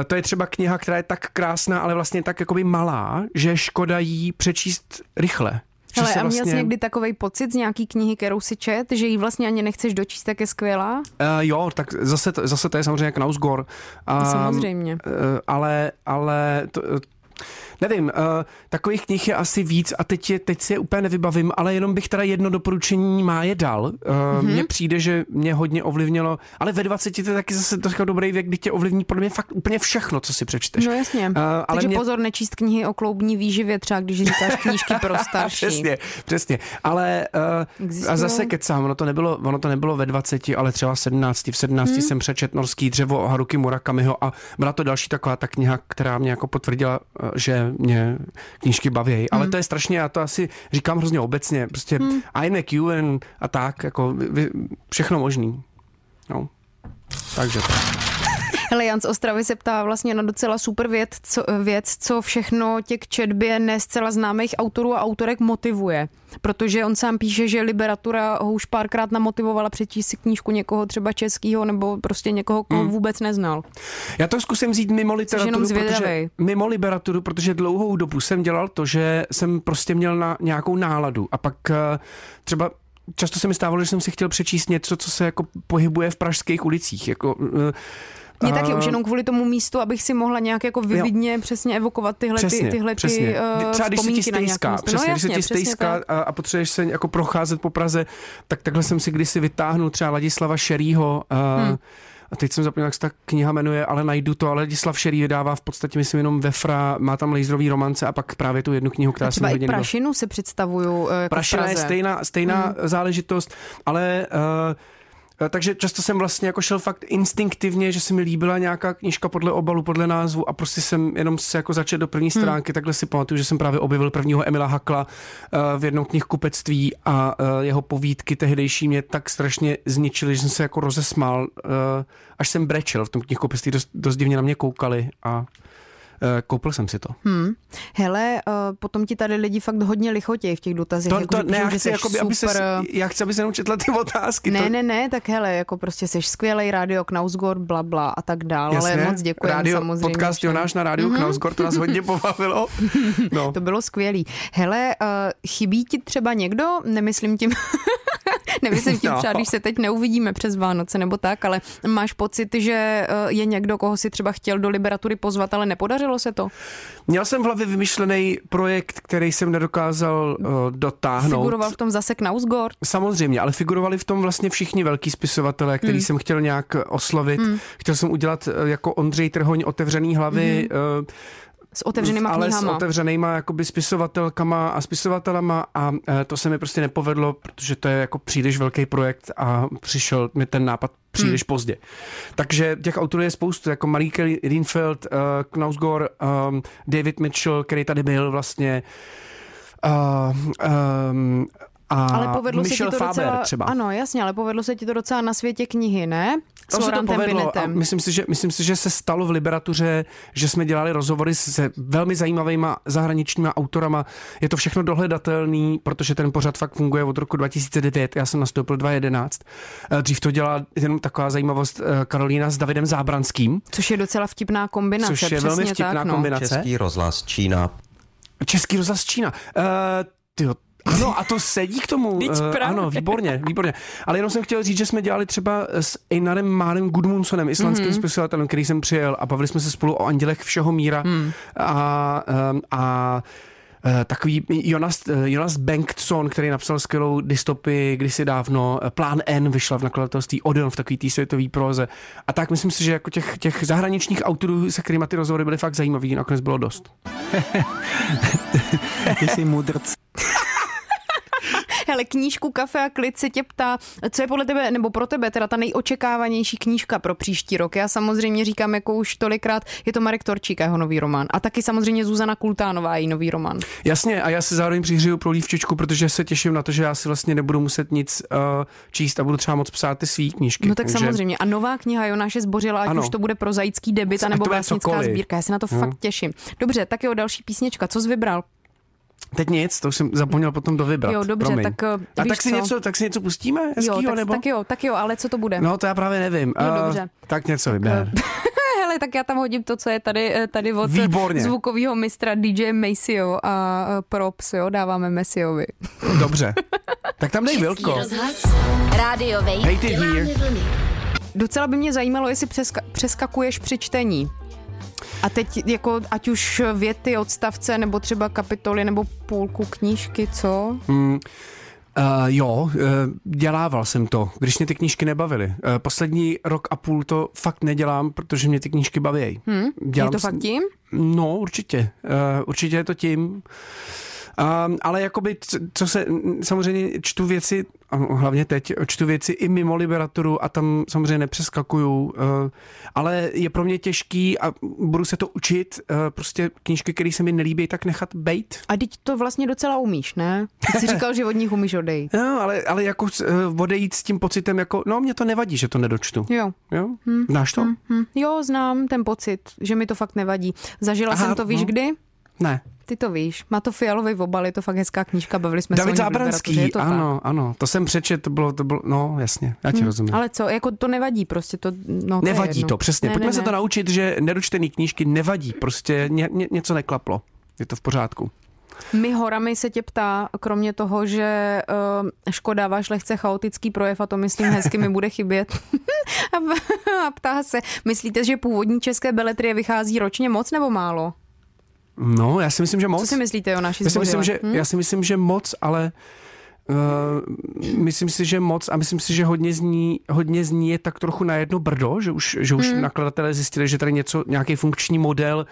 Speaker 5: eh, to je třeba kniha, která je tak krásná, ale vlastně tak jakoby malá, že škoda jí přečíst rychle.
Speaker 4: Hele, a měl jsi
Speaker 5: vlastně-
Speaker 4: někdy takový pocit z nějaký knihy, kterou si čet, že ji vlastně ani nechceš dočíst, tak je skvělá?
Speaker 5: Uh, jo, tak zase, to- zase to je samozřejmě Knausgor. Uh,
Speaker 4: Samozřejmě.
Speaker 5: Uh, ale, ale to, nevím, uh, takových knih je asi víc a teď, je, teď si je úplně nevybavím, ale jenom bych teda jedno doporučení má je dal. Uh,
Speaker 4: Mhm.
Speaker 5: mm-hmm. Mně přijde, že mě hodně ovlivnilo, ale ve 20 to je taky zase trošku dobrý věk, kdy tě ovlivní podle mě fakt úplně všechno, co si přečteš.
Speaker 4: No jasně.
Speaker 5: Uh, ale
Speaker 4: Takže
Speaker 5: mě,
Speaker 4: pozor, nečíst knihy o kloubní výživě, třeba když říkáš knížky pro starší.
Speaker 5: Přesně, přesně. Ale uh, a zase kecám, ono to, nebylo, ono to nebylo ve 20, ale třeba v 17. V 17 hmm. jsem přečet Norský dřevo o Haruki Murakamiho a byla to další taková ta kniha, která mě jako potvrdila, že mě knížky baví. Hmm. Ale to je strašně, já to asi říkám hrozně obecně, prostě hmm. I'm a Q and, a tak, jako vy, všechno možný. No. Takže to.
Speaker 4: Hele, Jan z Ostravy se ptá vlastně na docela super věc co, věc, co všechno tě k četbě ne zcela známých autorů a autorek motivuje. Protože on sám píše, že literatura ho už párkrát namotivovala přečíst si knížku někoho třeba českého nebo prostě někoho, koho
Speaker 5: Hmm.
Speaker 4: vůbec neznal.
Speaker 5: Já to zkusím vzít mimo literaturu, protože, mimo literaturu, protože dlouhou dobu jsem dělal to, že jsem prostě měl na nějakou náladu a pak eh, třeba často se mi stávalo, že jsem si chtěl přečíst něco, co se jako pohybuje v pražských ulicích. Jako, eh,
Speaker 4: Mě taky už jenom kvůli tomu místu, abych si mohla nějak jako vyvidně přesně evokovat tyhle,
Speaker 5: Přesně,
Speaker 4: ty, tyhle
Speaker 5: přesně.
Speaker 4: ty uh,
Speaker 5: Třeba když se ti stejská,
Speaker 4: místo.
Speaker 5: přesně,
Speaker 4: no,
Speaker 5: když se
Speaker 4: jasně,
Speaker 5: ti
Speaker 4: přesně
Speaker 5: stejská a, a potřebuješ se jako procházet po Praze, tak takhle jsem si kdysi vytáhnul třeba Ladislava Šerýho, uh,
Speaker 4: Hmm.
Speaker 5: a teď jsem zapomněl, jak se ta kniha jmenuje, ale najdu to, ale Ladislav Šerý vydává v podstatě, myslím, jenom Vefra, má tam laserový romance a pak právě tu jednu knihu, která se hodně
Speaker 4: prašinu si představuju uh, jako
Speaker 5: Prašina je stejná, stejná hmm. záležitost, ale uh, takže často jsem vlastně jako šel fakt instinktivně, že se mi líbila nějaká knížka podle obalu, podle názvu a prostě jsem jenom se jako začal do první stránky, hmm. takhle si pamatuju, že jsem právě objevil prvního Emila Hakla uh, v jednom knihkupectví a uh, jeho povídky tehdejší mě tak strašně zničily, že jsem se jako rozesmál, až jsem brečel v tom knihkupectví, dost, dost divně na mě koukali a koupil jsem si to.
Speaker 4: Hmm. Hele, uh, potom ti tady lidi fakt hodně lichotějí v těch dotazech.
Speaker 5: To,
Speaker 4: jako,
Speaker 5: to ne, já chci, jakoby, aby se,
Speaker 4: super...
Speaker 5: já chci, aby se jenom četla ty otázky.
Speaker 4: Ne,
Speaker 5: to,
Speaker 4: ne, ne, tak hele, jako prostě jsi skvělý radio Knausgård, bla, bla a tak dál,
Speaker 5: Jasně,
Speaker 4: ale moc děkuji
Speaker 5: rádio,
Speaker 4: samozřejmě.
Speaker 5: Podcast. Jonáš na rádiu mm-hmm. Knausgård, to nás hodně pobavilo. No.
Speaker 4: To bylo skvělý. Hele, uh, chybí ti třeba někdo, nemyslím tím Nemyslím tím
Speaker 5: No.
Speaker 4: třeba, když se teď neuvidíme přes Vánoce nebo tak, ale máš pocit, že eh, je někdo, koho si třeba chtěl do Liberatury pozvat, ale nepodařilo se to?
Speaker 5: Měl jsem v hlavě vymyšlený projekt, který jsem nedokázal uh, dotáhnout.
Speaker 4: Figuroval v tom zase Knausgård?
Speaker 5: Samozřejmě, ale figurovali v tom vlastně všichni velký spisovatelé, který
Speaker 4: Hmm.
Speaker 5: jsem chtěl nějak oslovit. Chtěl jsem udělat eh, jako Ondřej Trhoň otevřený hlavy, eh,
Speaker 4: S otevřenýma
Speaker 5: ale s otevřenýma jakoby spisovatelkama a spisovatelama a eh, to se mi prostě nepovedlo, protože to je jako příliš velký projekt a přišel mi ten nápad příliš
Speaker 4: Hmm.
Speaker 5: pozdě. Takže těch autorů je spoustu, jako Marike Rienfeld, uh, Knausgård, um, David Mitchell, který tady byl vlastně, uh, um, a
Speaker 4: Ale povedlo se
Speaker 5: Michel
Speaker 4: ti to
Speaker 5: Faber
Speaker 4: docela,
Speaker 5: třeba.
Speaker 4: ano, jasně, ale povedlo se ti to docela na světě knihy, ne? S
Speaker 5: To se to povedlo a myslím si, že, myslím si, že se stalo v Liberatuře, že jsme dělali rozhovory se velmi zajímavýma zahraničníma autorama. Je to všechno dohledatelný, protože ten pořad fakt funguje od roku 2009. Já jsem nastoupil 2011. Eh, Dřív to dělala jenom taková zajímavost eh, Karolína s Davidem Zábranským,
Speaker 4: Což je docela vtipná kombinace.
Speaker 5: což je
Speaker 4: přesně
Speaker 5: velmi vtipná
Speaker 4: tak, no.
Speaker 5: kombinace.
Speaker 7: Český rozhlas Čína.
Speaker 5: Český rozhlas Čína. Uh, tyjo, ano, a to sedí k tomu.
Speaker 4: Vždyť právě.
Speaker 5: ano, výborně, výborně. Ale jenom jsem chtěl říct, že jsme dělali třeba s Einarem Málem Gudmundsonem, islandským
Speaker 4: Mhm.
Speaker 5: mm-hmm. spisovatelem, který jsem přijel a bavili jsme se spolu o andělech všeho míra
Speaker 4: Hmm.
Speaker 5: a, um, a eh, takový Jonas, eh, Jonas Bengtsson, který napsal skvělou dystopii kdysi dávno, Plán N vyšla v nakladatelství Odeon v takový té světové próze. A tak myslím si, že jako těch, těch zahraničních autorů, se kterými ty rozhovory byly fakt zajímavý, nakonec bylo dost.
Speaker 8: Ty jsi mudrc.
Speaker 4: Hele, knížku Kafe a klid se tě ptá, co je podle tebe, nebo pro tebe teda ta nejočekávanější knížka pro příští rok. Já samozřejmě říkám, jako už tolikrát, je to Marek Torčík a jeho nový román. A taky samozřejmě Zuzana Kultánová, její nový román.
Speaker 5: Jasně, a já se zároveň přihřeju pro lívčičku, protože se těším na to, že já si vlastně nebudu muset nic uh, číst a budu třeba moc psát ty svý knížky.
Speaker 4: No tak
Speaker 5: Takže
Speaker 4: samozřejmě. A nová kniha Jonáše Zbořila, ať
Speaker 5: Ano.
Speaker 4: už to bude pro zajický debit,
Speaker 5: Ať
Speaker 4: nebo vlastnická sbírka. Já se na to
Speaker 5: No.
Speaker 4: fakt těším. Dobře, tak jo, další písnička. Co jsi vybral?
Speaker 5: Teď nic, to už jsem zapomněl potom dovybrat.
Speaker 4: Jo, dobře,
Speaker 5: Promiň.
Speaker 4: tak, uh,
Speaker 5: a
Speaker 4: víš
Speaker 5: tak si,
Speaker 4: co?
Speaker 5: něco, tak si něco pustíme
Speaker 4: Jo,
Speaker 5: hezkýho,
Speaker 4: tak,
Speaker 5: nebo?
Speaker 4: tak jo, tak jo, ale co to bude?
Speaker 5: No to já právě nevím.
Speaker 4: Jo,
Speaker 5: Eh,
Speaker 4: dobře.
Speaker 5: Tak něco vyber.
Speaker 4: Hele, tak já tam hodím to, co je tady, eh, tady od
Speaker 5: Výborně.
Speaker 4: zvukového mistra DJ Maceo a eh, props, jo, dáváme Messiovi.
Speaker 5: Dobře. Tak tam dej Vilko.
Speaker 6: rozhlas. Rádio Wave.
Speaker 5: Hej, ty.
Speaker 4: Docela by mě zajímalo, jestli přeska- přeskakuješ při čtení. A teď jako ať už věty, odstavce, nebo třeba kapitoly, nebo půlku knížky, co?
Speaker 5: Mm, Uh, jo, uh, dělával jsem to, když mě ty knížky nebavily. Uh, poslední rok a půl to fakt nedělám, protože mě ty knížky baví.
Speaker 4: Hm? Je to fakt tím?
Speaker 5: No, určitě. Uh, určitě je to tím. Um, ale jakoby, co se, samozřejmě čtu věci, hlavně teď, čtu věci i mimo Liberaturu a tam samozřejmě nepřeskakuju, uh, ale je pro mě těžký a budu se to učit, uh, prostě knížky, které se mi nelíbí, tak nechat bejt.
Speaker 4: A teď to vlastně docela umíš, ne? Ty jsi říkal, že od nich umíš odejít.
Speaker 5: No, ale, ale jako uh, odejít s tím pocitem, jako, no, mě to nevadí, že to nedočtu.
Speaker 4: Jo.
Speaker 5: Jo? Znáš to?
Speaker 4: Hm, jo, znám ten pocit, že mi to fakt nevadí. Zažila
Speaker 5: Aha,
Speaker 4: jsem to, víš
Speaker 5: no.
Speaker 4: kdy?
Speaker 5: Ne.
Speaker 4: Ty to víš. Má to fialový obal, je to fakt hezká knížka, bavili jsme
Speaker 5: David
Speaker 4: se o
Speaker 5: Zábranský,
Speaker 4: to tak.
Speaker 5: ano, ano, to jsem přečet, to bylo, to bylo, no jasně, já ti rozumím.
Speaker 4: Ale co, jako to nevadí prostě, to, no, to
Speaker 5: Nevadí to, přesně.
Speaker 4: Ne,
Speaker 5: Pojďme
Speaker 4: ne,
Speaker 5: se to
Speaker 4: ne.
Speaker 5: naučit, že nedočtený knížky nevadí, prostě ně, ně, něco neklaplo. Je to v pořádku.
Speaker 4: My horami se tě ptá, kromě toho, že uh, Škoda váš lehce chaotický projev, a to myslím hezky mi bude chybět, a ptá se, myslíte, že původní české beletrie vychází ročně moc nebo málo?
Speaker 5: No, já si myslím, že moc.
Speaker 4: Co si myslíte o naší
Speaker 5: já si myslím, že, já si myslím, že moc, ale Uh, myslím si, že moc a myslím si, že hodně z ní, hodně z ní je tak trochu na jedno brdo, že už, že už
Speaker 4: Hmm.
Speaker 5: nakladatelé zjistili, že tady něco, nějaký funkční model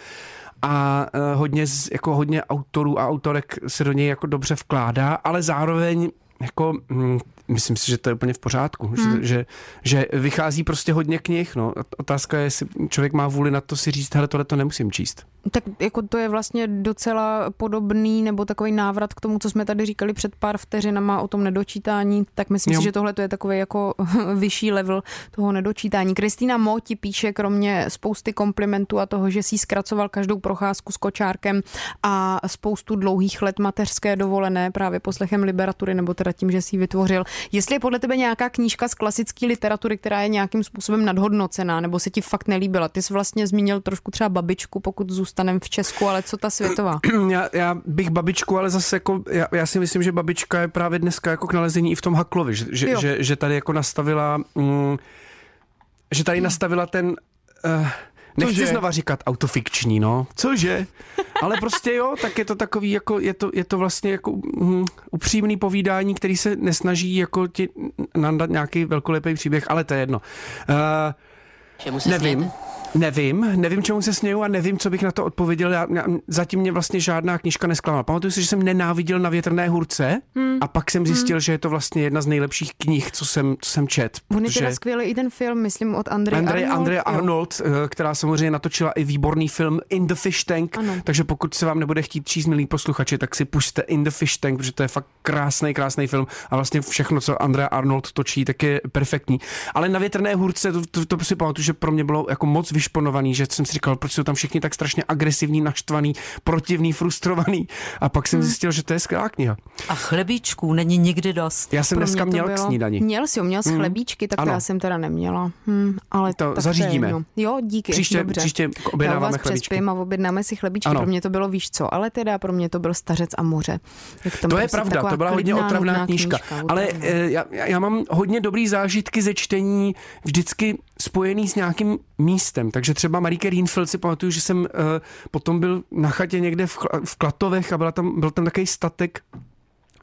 Speaker 5: a uh, hodně, z, jako hodně autorů a autorek se do něj jako dobře vkládá, ale zároveň jako, hm, myslím si, že to je úplně v pořádku,
Speaker 4: Hmm.
Speaker 5: že, že, že vychází prostě hodně knih, no. Otázka je, jestli člověk má vůli na to si říct, hele, tohle to nemusím číst.
Speaker 4: Tak jako to je vlastně docela podobný nebo takový návrat k tomu, co jsme tady říkali před pár vteřinama o tom nedočítání, tak myslím
Speaker 5: Jo.
Speaker 4: si, že tohle to je takový jako vyšší level toho nedočítání. Kristýna Mo ti píše kromě spousty komplimentů a toho, že si zkracoval každou procházku s kočárkem a spoustu dlouhých let mateřské dovolené právě poslechem Liberatury nebo teda tím, že si ji vytvořil. Jestli je podle tebe nějaká knížka z klasické literatury, která je nějakým způsobem nadhodnocená, nebo se ti fakt nelíbila. Ty jsi vlastně zmínil trošku třeba babičku, pokud zůstaneme v Česku, ale co ta světová?
Speaker 5: já, já bych babičku, ale zase jako, já, já si myslím, že babička je právě dneska jako k nalezení i v tom Haklovi, že, že, že, že tady jako nastavila, mm, že tady nastavila ten, uh, nechci
Speaker 4: Cože?
Speaker 5: znova říkat autofikční, no, cože, ale prostě jo, tak je to takový, jako, je to, je to vlastně jako mm, upřímný povídání, který se nesnaží jako ti nandat nějaký velkolepý příběh, ale to je jedno. Uh,
Speaker 7: Čemu se
Speaker 5: Nevím.
Speaker 7: smějete?
Speaker 5: Nevím, nevím, čemu se směju a nevím, co bych na to odpověděl. Já, já, zatím mě vlastně žádná knižka nesklamala. Pamatuju si, že jsem nenáviděl na větrné hurce hmm. a pak jsem zjistil, hmm. že je to vlastně jedna z nejlepších knih, co jsem, co jsem čet.
Speaker 4: On je teda skvělý i ten film, myslím, od Andreje
Speaker 5: Andrej,
Speaker 4: Arnold.
Speaker 5: Andrej. Arnold, eh, která samozřejmě natočila i výborný film In the Fish Tank,
Speaker 4: Ano.
Speaker 5: takže pokud se vám nebude chtít číst, milí posluchači, tak si pušte In the Fish Tank, protože to je fakt krásný, krásný film a vlastně všechno, co Andrea Arnold točí, tak je perfektní. Ale na větrné hůrce, to, to, to si pamatuju, že pro mě bylo jako moc vyšponovaný, že jsem si říkal, proč jsou tam všichni tak strašně agresivní, naštvaný, protivný, frustrovaný. A pak
Speaker 4: Hmm.
Speaker 5: jsem zjistil, že to je skvělá kniha.
Speaker 7: A chlebíčků není nikdy dost.
Speaker 5: Já jsem
Speaker 4: Pro
Speaker 5: dneska
Speaker 4: mě to
Speaker 5: měl k
Speaker 4: bylo-
Speaker 5: snídani.
Speaker 4: Měl jsi měl jsi
Speaker 5: Mm.
Speaker 4: chlebíčky, tak to
Speaker 5: Ano.
Speaker 4: já jsem teda neměla. Hm, ale
Speaker 5: To
Speaker 4: tak
Speaker 5: zařídíme.
Speaker 4: je jedno. Jo, díky.
Speaker 5: Příště-
Speaker 4: dobře.
Speaker 5: příště
Speaker 4: já
Speaker 5: objednáváme
Speaker 4: vás
Speaker 5: chlebíčky.
Speaker 4: a objednáme si chlebíčky.
Speaker 5: Ano.
Speaker 4: Pro mě to bylo víš co, ale teda pro mě to byl Stařec a moře. Jak
Speaker 5: To je
Speaker 4: prostě
Speaker 5: pravda, to byla hodně otravná
Speaker 4: nudná
Speaker 5: knížka. Ale eh, já, já mám hodně dobrý zážitky ze čtení vždycky spojený s nějakým místem. Takže třeba Marike Rienfeld si pamatuju, že jsem eh, potom byl na chatě někde v, v Klatovech a byla tam, byl tam takový statek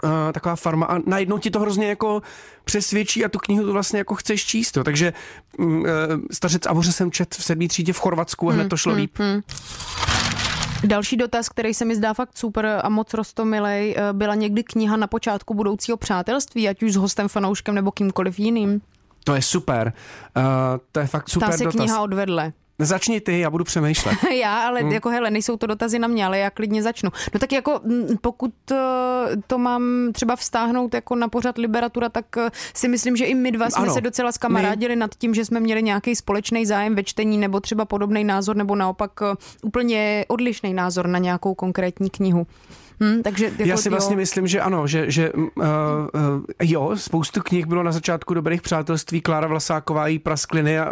Speaker 5: Uh, taková farma a najednou ti to hrozně jako přesvědčí a tu knihu tu vlastně jako chceš číst. Jo. Takže uh, Stařec a jsem čet v sedmý třídě v Chorvatsku a hned to šlo líp.
Speaker 4: Další dotaz, který se mi zdá fakt super a moc rostomilej, byla někdy kniha na počátku budoucího přátelství, ať už s hostem, fanouškem nebo kýmkoliv jiným.
Speaker 5: To je super. Uh, to je fakt super
Speaker 4: Ta se
Speaker 5: dotaz.
Speaker 4: kniha odvedle.
Speaker 5: Začni ty, já budu přemýšlet.
Speaker 4: Já, ale hmm. jako hele, nejsou to dotazy na mě, ale já klidně začnu. No tak jako mm, pokud eh, to mám třeba vztáhnout jako na pořad Liberatura, tak eh, si myslím, že i my dva jsme
Speaker 5: Ano.
Speaker 4: se docela skamarádili nad tím, že jsme měli nějaký společný zájem ve čtení nebo třeba podobný názor nebo naopak úplně odlišný názor na nějakou konkrétní knihu. Hm, takže jako,
Speaker 5: Já si vlastně
Speaker 4: jo,
Speaker 5: myslím, že ano, že, že uh, uh, jo, spoustu knih bylo na začátku dobrých přátelství. Klára Vlasáková, její praskliny, uh,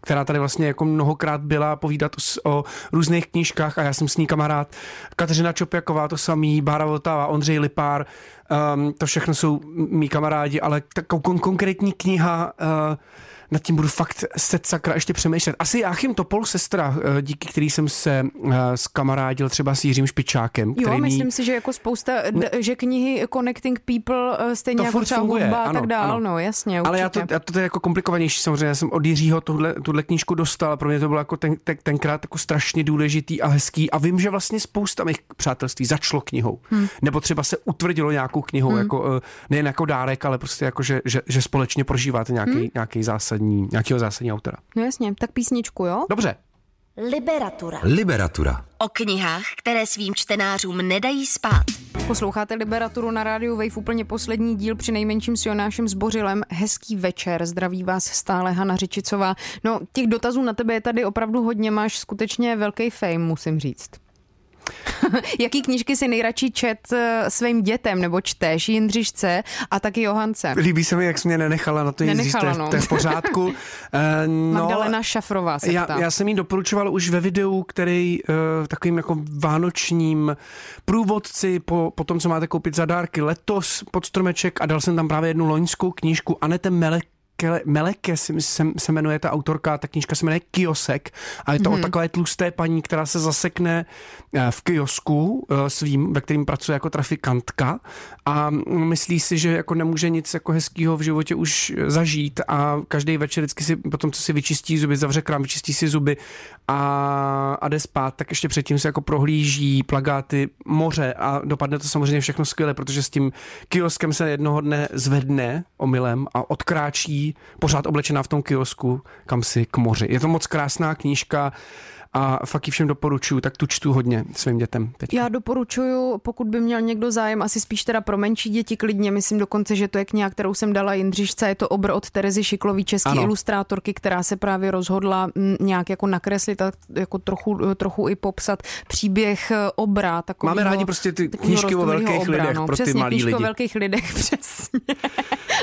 Speaker 5: která tady vlastně jako mnohokrát byla povídat o, o různých knížkách a já jsem s ní kamarád. Kateřina Čopjaková, to samý, Bára Vltava, Ondřej Lipár, um, to všechno jsou mý kamarádi, ale takovou kon- konkrétní kniha uh, nad tím budu fakt set sakra ještě přemýšlet. Asi Jáchym Topol, sestra, eh, díky který jsem se skamarádil třeba s Jiřím Špičákem. který
Speaker 4: Jo,
Speaker 5: mý-
Speaker 4: myslím si, že jako spousta, d- že knihy Connecting People, eh, stejně
Speaker 5: To
Speaker 4: jako třeba
Speaker 5: funguje,
Speaker 4: hudba a tak dál,
Speaker 5: ano.
Speaker 4: no jasně, určitě.
Speaker 5: Ale já to, já to je jako komplikovanější samozřejmě. Já jsem od Jiřího tuhle, tuhle knížku dostal pro mě to bylo jako ten, ten, tenkrát jako strašně důležitý a hezký. A vím, že vlastně spousta mých přátelství začalo knihou. Hmm. Nebo třeba se utvrdilo nějakou knihou, hmm. jako, eh, nejen jako dárek, ale prostě jako, že, že, že společně prožíváte nějaký, hmm. nějaký zásadní, nějakého zásadního autora.
Speaker 4: No jasně, tak písničku, jo?
Speaker 5: Dobře.
Speaker 6: Liberatura.
Speaker 2: Liberatura.
Speaker 6: O knihách, které svým čtenářům nedají spát.
Speaker 4: Posloucháte Liberaturu na rádiu Wave, úplně poslední díl při nejmenším s Jonášem Zbořilem. Hezký večer, zdraví vás stále Hana Řičicová. No, těch dotazů na tebe je tady opravdu hodně, máš skutečně velký fame, musím říct. Jaký knížky si nejradši čet eh, svým dětem nebo čteš Jindřišce a taky Johance?
Speaker 5: Líbí se mi, jak jsi mě nenechala na to
Speaker 4: Nenechala,
Speaker 5: je,
Speaker 4: no.
Speaker 5: to je v pořádku. Eh, no,
Speaker 4: Magdalena Šafrová se
Speaker 5: já,
Speaker 4: ptá.
Speaker 5: já jsem jí doporučoval už ve videu, který uh, takovým jako vánočním průvodci po, po tom, co máte koupit za dárky letos pod stromeček a dal jsem tam právě jednu loňskou knížku Anete Melek Meleke se, se, se jmenuje ta autorka, ta knížka se jmenuje Kiosek a je to mm-hmm. o takové tlusté paní, která se zasekne eh, v kiosku eh, svým, ve kterým pracuje jako trafikantka a myslí si, že jako nemůže nic jako hezkého v životě už zažít a každý večer vždycky si potom, co si vyčistí zuby, zavře krám, vyčistí si zuby a, a jde spát, tak ještě předtím se jako prohlíží plagáty moře a dopadne to samozřejmě všechno skvěle, protože s tím kioskem se jednoho dne zvedne omylem a odkráčí pořád oblečená v tom kiosku kam si k moři. Je to moc krásná knížka a fakt ji všem doporučuju, tak tu čtu hodně svým dětem teď.
Speaker 4: Já doporučuju, pokud by měl někdo zájem, asi spíš teda pro menší děti klidně, myslím dokonce, že to je kniha, kterou jsem dala Jindřišce, je to obr od Terezy Šiklový, české ilustrátorky, která se právě rozhodla nějak jako nakreslit a jako trochu, trochu i popsat příběh eh, obra. Takovýho,
Speaker 5: Máme rádi prostě ty knížky o velkých
Speaker 4: obra,
Speaker 5: lidech
Speaker 4: no,
Speaker 5: pro ty
Speaker 4: přesně,
Speaker 5: malý
Speaker 4: knížky o
Speaker 5: lidi.
Speaker 4: velkých lidech, přesně.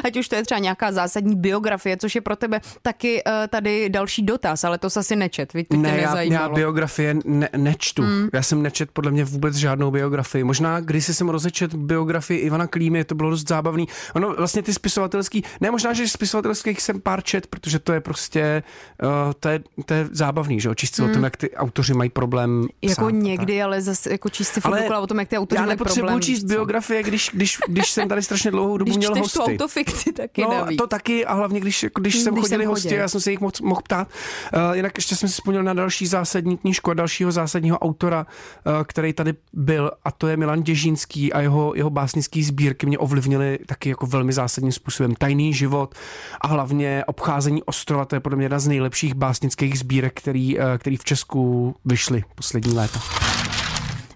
Speaker 4: Ať už to je třeba nějaká zásadní biografie, což je pro tebe taky uh, tady další dotaz, ale to jsi asi nečet, tě
Speaker 5: Ne, já, já
Speaker 4: nezajímalo.
Speaker 5: biografie ne, nečtu. Hmm. Já jsem nečet podle mě vůbec žádnou biografii. Možná když jsem rozečet biografii Ivana Klímy, to bylo dost zábavný. Ono vlastně ty spisovatelský, ne možná, že spisovatelských jsem pár čet, protože to je prostě, uh, to, je, to je zábavný, že jo, číst si o tom, jak ty autoři mají problém
Speaker 4: Jako
Speaker 5: psát a tak.
Speaker 4: někdy, ale zase jako číst si
Speaker 5: Ale
Speaker 4: o tom, jak ty autoři
Speaker 5: Já
Speaker 4: mají problém.
Speaker 5: číst
Speaker 4: víš co.
Speaker 5: biografie, když, když, když jsem tady strašně dlouhou dobu
Speaker 4: Když
Speaker 5: měl
Speaker 4: čteš tu
Speaker 5: hosty.
Speaker 4: autofikci taky
Speaker 5: No, to taky a hlavně, když, když, jsem
Speaker 4: Když
Speaker 5: chodili
Speaker 4: jsem
Speaker 5: hosti, já jsem se jich moc, mohl ptát. Uh, jinak ještě jsem si vzpomněl na další zásadní knížku a dalšího zásadního autora, uh, který tady byl a to je Milan Děžínský a jeho, jeho básnický sbírky mě ovlivnily taky jako velmi zásadním způsobem. Tajný život a hlavně obcházení ostrova, to je podle mě jedna z nejlepších básnických sbírek, který, uh, který v Česku vyšly poslední léta.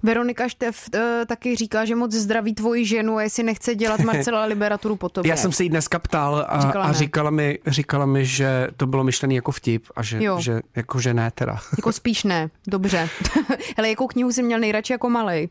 Speaker 4: Veronika Štef uh, taky říká, že moc zdraví tvoji ženu a jestli nechce dělat Marcela Liberaturu po tobě.
Speaker 5: Já jsem se jí dneska ptal a
Speaker 4: Říkala
Speaker 5: a říkala, mi, říkala mi, že to bylo myšlené jako vtip a že,
Speaker 4: Jo.
Speaker 5: že, jako, že ne teda.
Speaker 4: Jako spíš ne, dobře. Hele, jakou knihu jsi měl nejradši jako malej?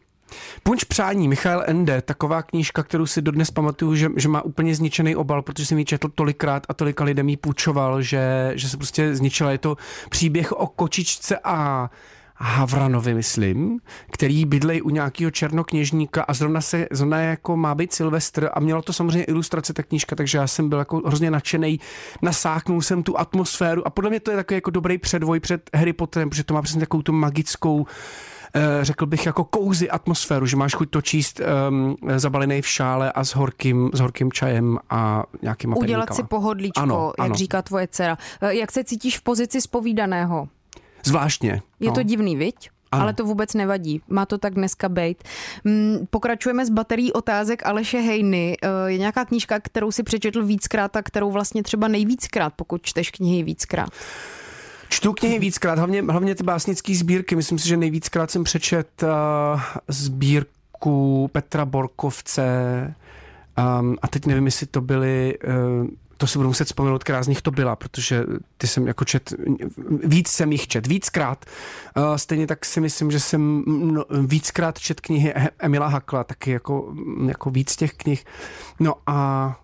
Speaker 5: Punč přání, Michal Ende, taková knížka, kterou si dodnes pamatuju, že, že má úplně zničený obal, protože jsem ji četl tolikrát a tolika lidem ji půjčoval, že, že se prostě zničila. Je to příběh o kočičce a Havranovi, myslím, který bydlej u nějakého černokněžníka a zrovna se zrovna jako má být Silvestr a mělo to samozřejmě ilustrace ta knížka, takže já jsem byl jako hrozně nadšený, nasáknul jsem tu atmosféru a podle mě to je takový jako dobrý předvoj před Harry Potterem, protože to má přesně takovou tu magickou eh, řekl bych jako kouzy atmosféru, že máš chuť to číst um, zabalený v šále a s horkým, s horkým čajem a nějakýma
Speaker 4: Udělat si pohodlíčko,
Speaker 5: Ano,
Speaker 4: jak
Speaker 5: ano.
Speaker 4: říká tvoje dcera. Eh, Jak se cítíš v pozici spovídaného?
Speaker 5: Zvláštně.
Speaker 4: Je
Speaker 5: no.
Speaker 4: to divný, viď?
Speaker 5: Ano.
Speaker 4: Ale to vůbec nevadí. Má to tak dneska bejt. Mm, Pokračujeme s baterií otázek Aleše Hejny. Eh, Je nějaká knížka, kterou si přečetl víckrát a kterou vlastně třeba nejvíckrát, pokud čteš knihy víckrát?
Speaker 5: Čtu knihy víckrát, hlavně, hlavně ty básnické sbírky. Myslím si, že nejvíckrát jsem přečet uh, sbírku Petra Borkovce um, a teď nevím, jestli to byly... Uh, to si budu muset vzpomenout, která z nich to byla, protože ty jsem jako čet, víc jsem jich čet, víckrát. Uh, stejně tak si myslím, že jsem víckrát čet knihy E- Emila Hakla, taky jako, jako víc těch knih. No a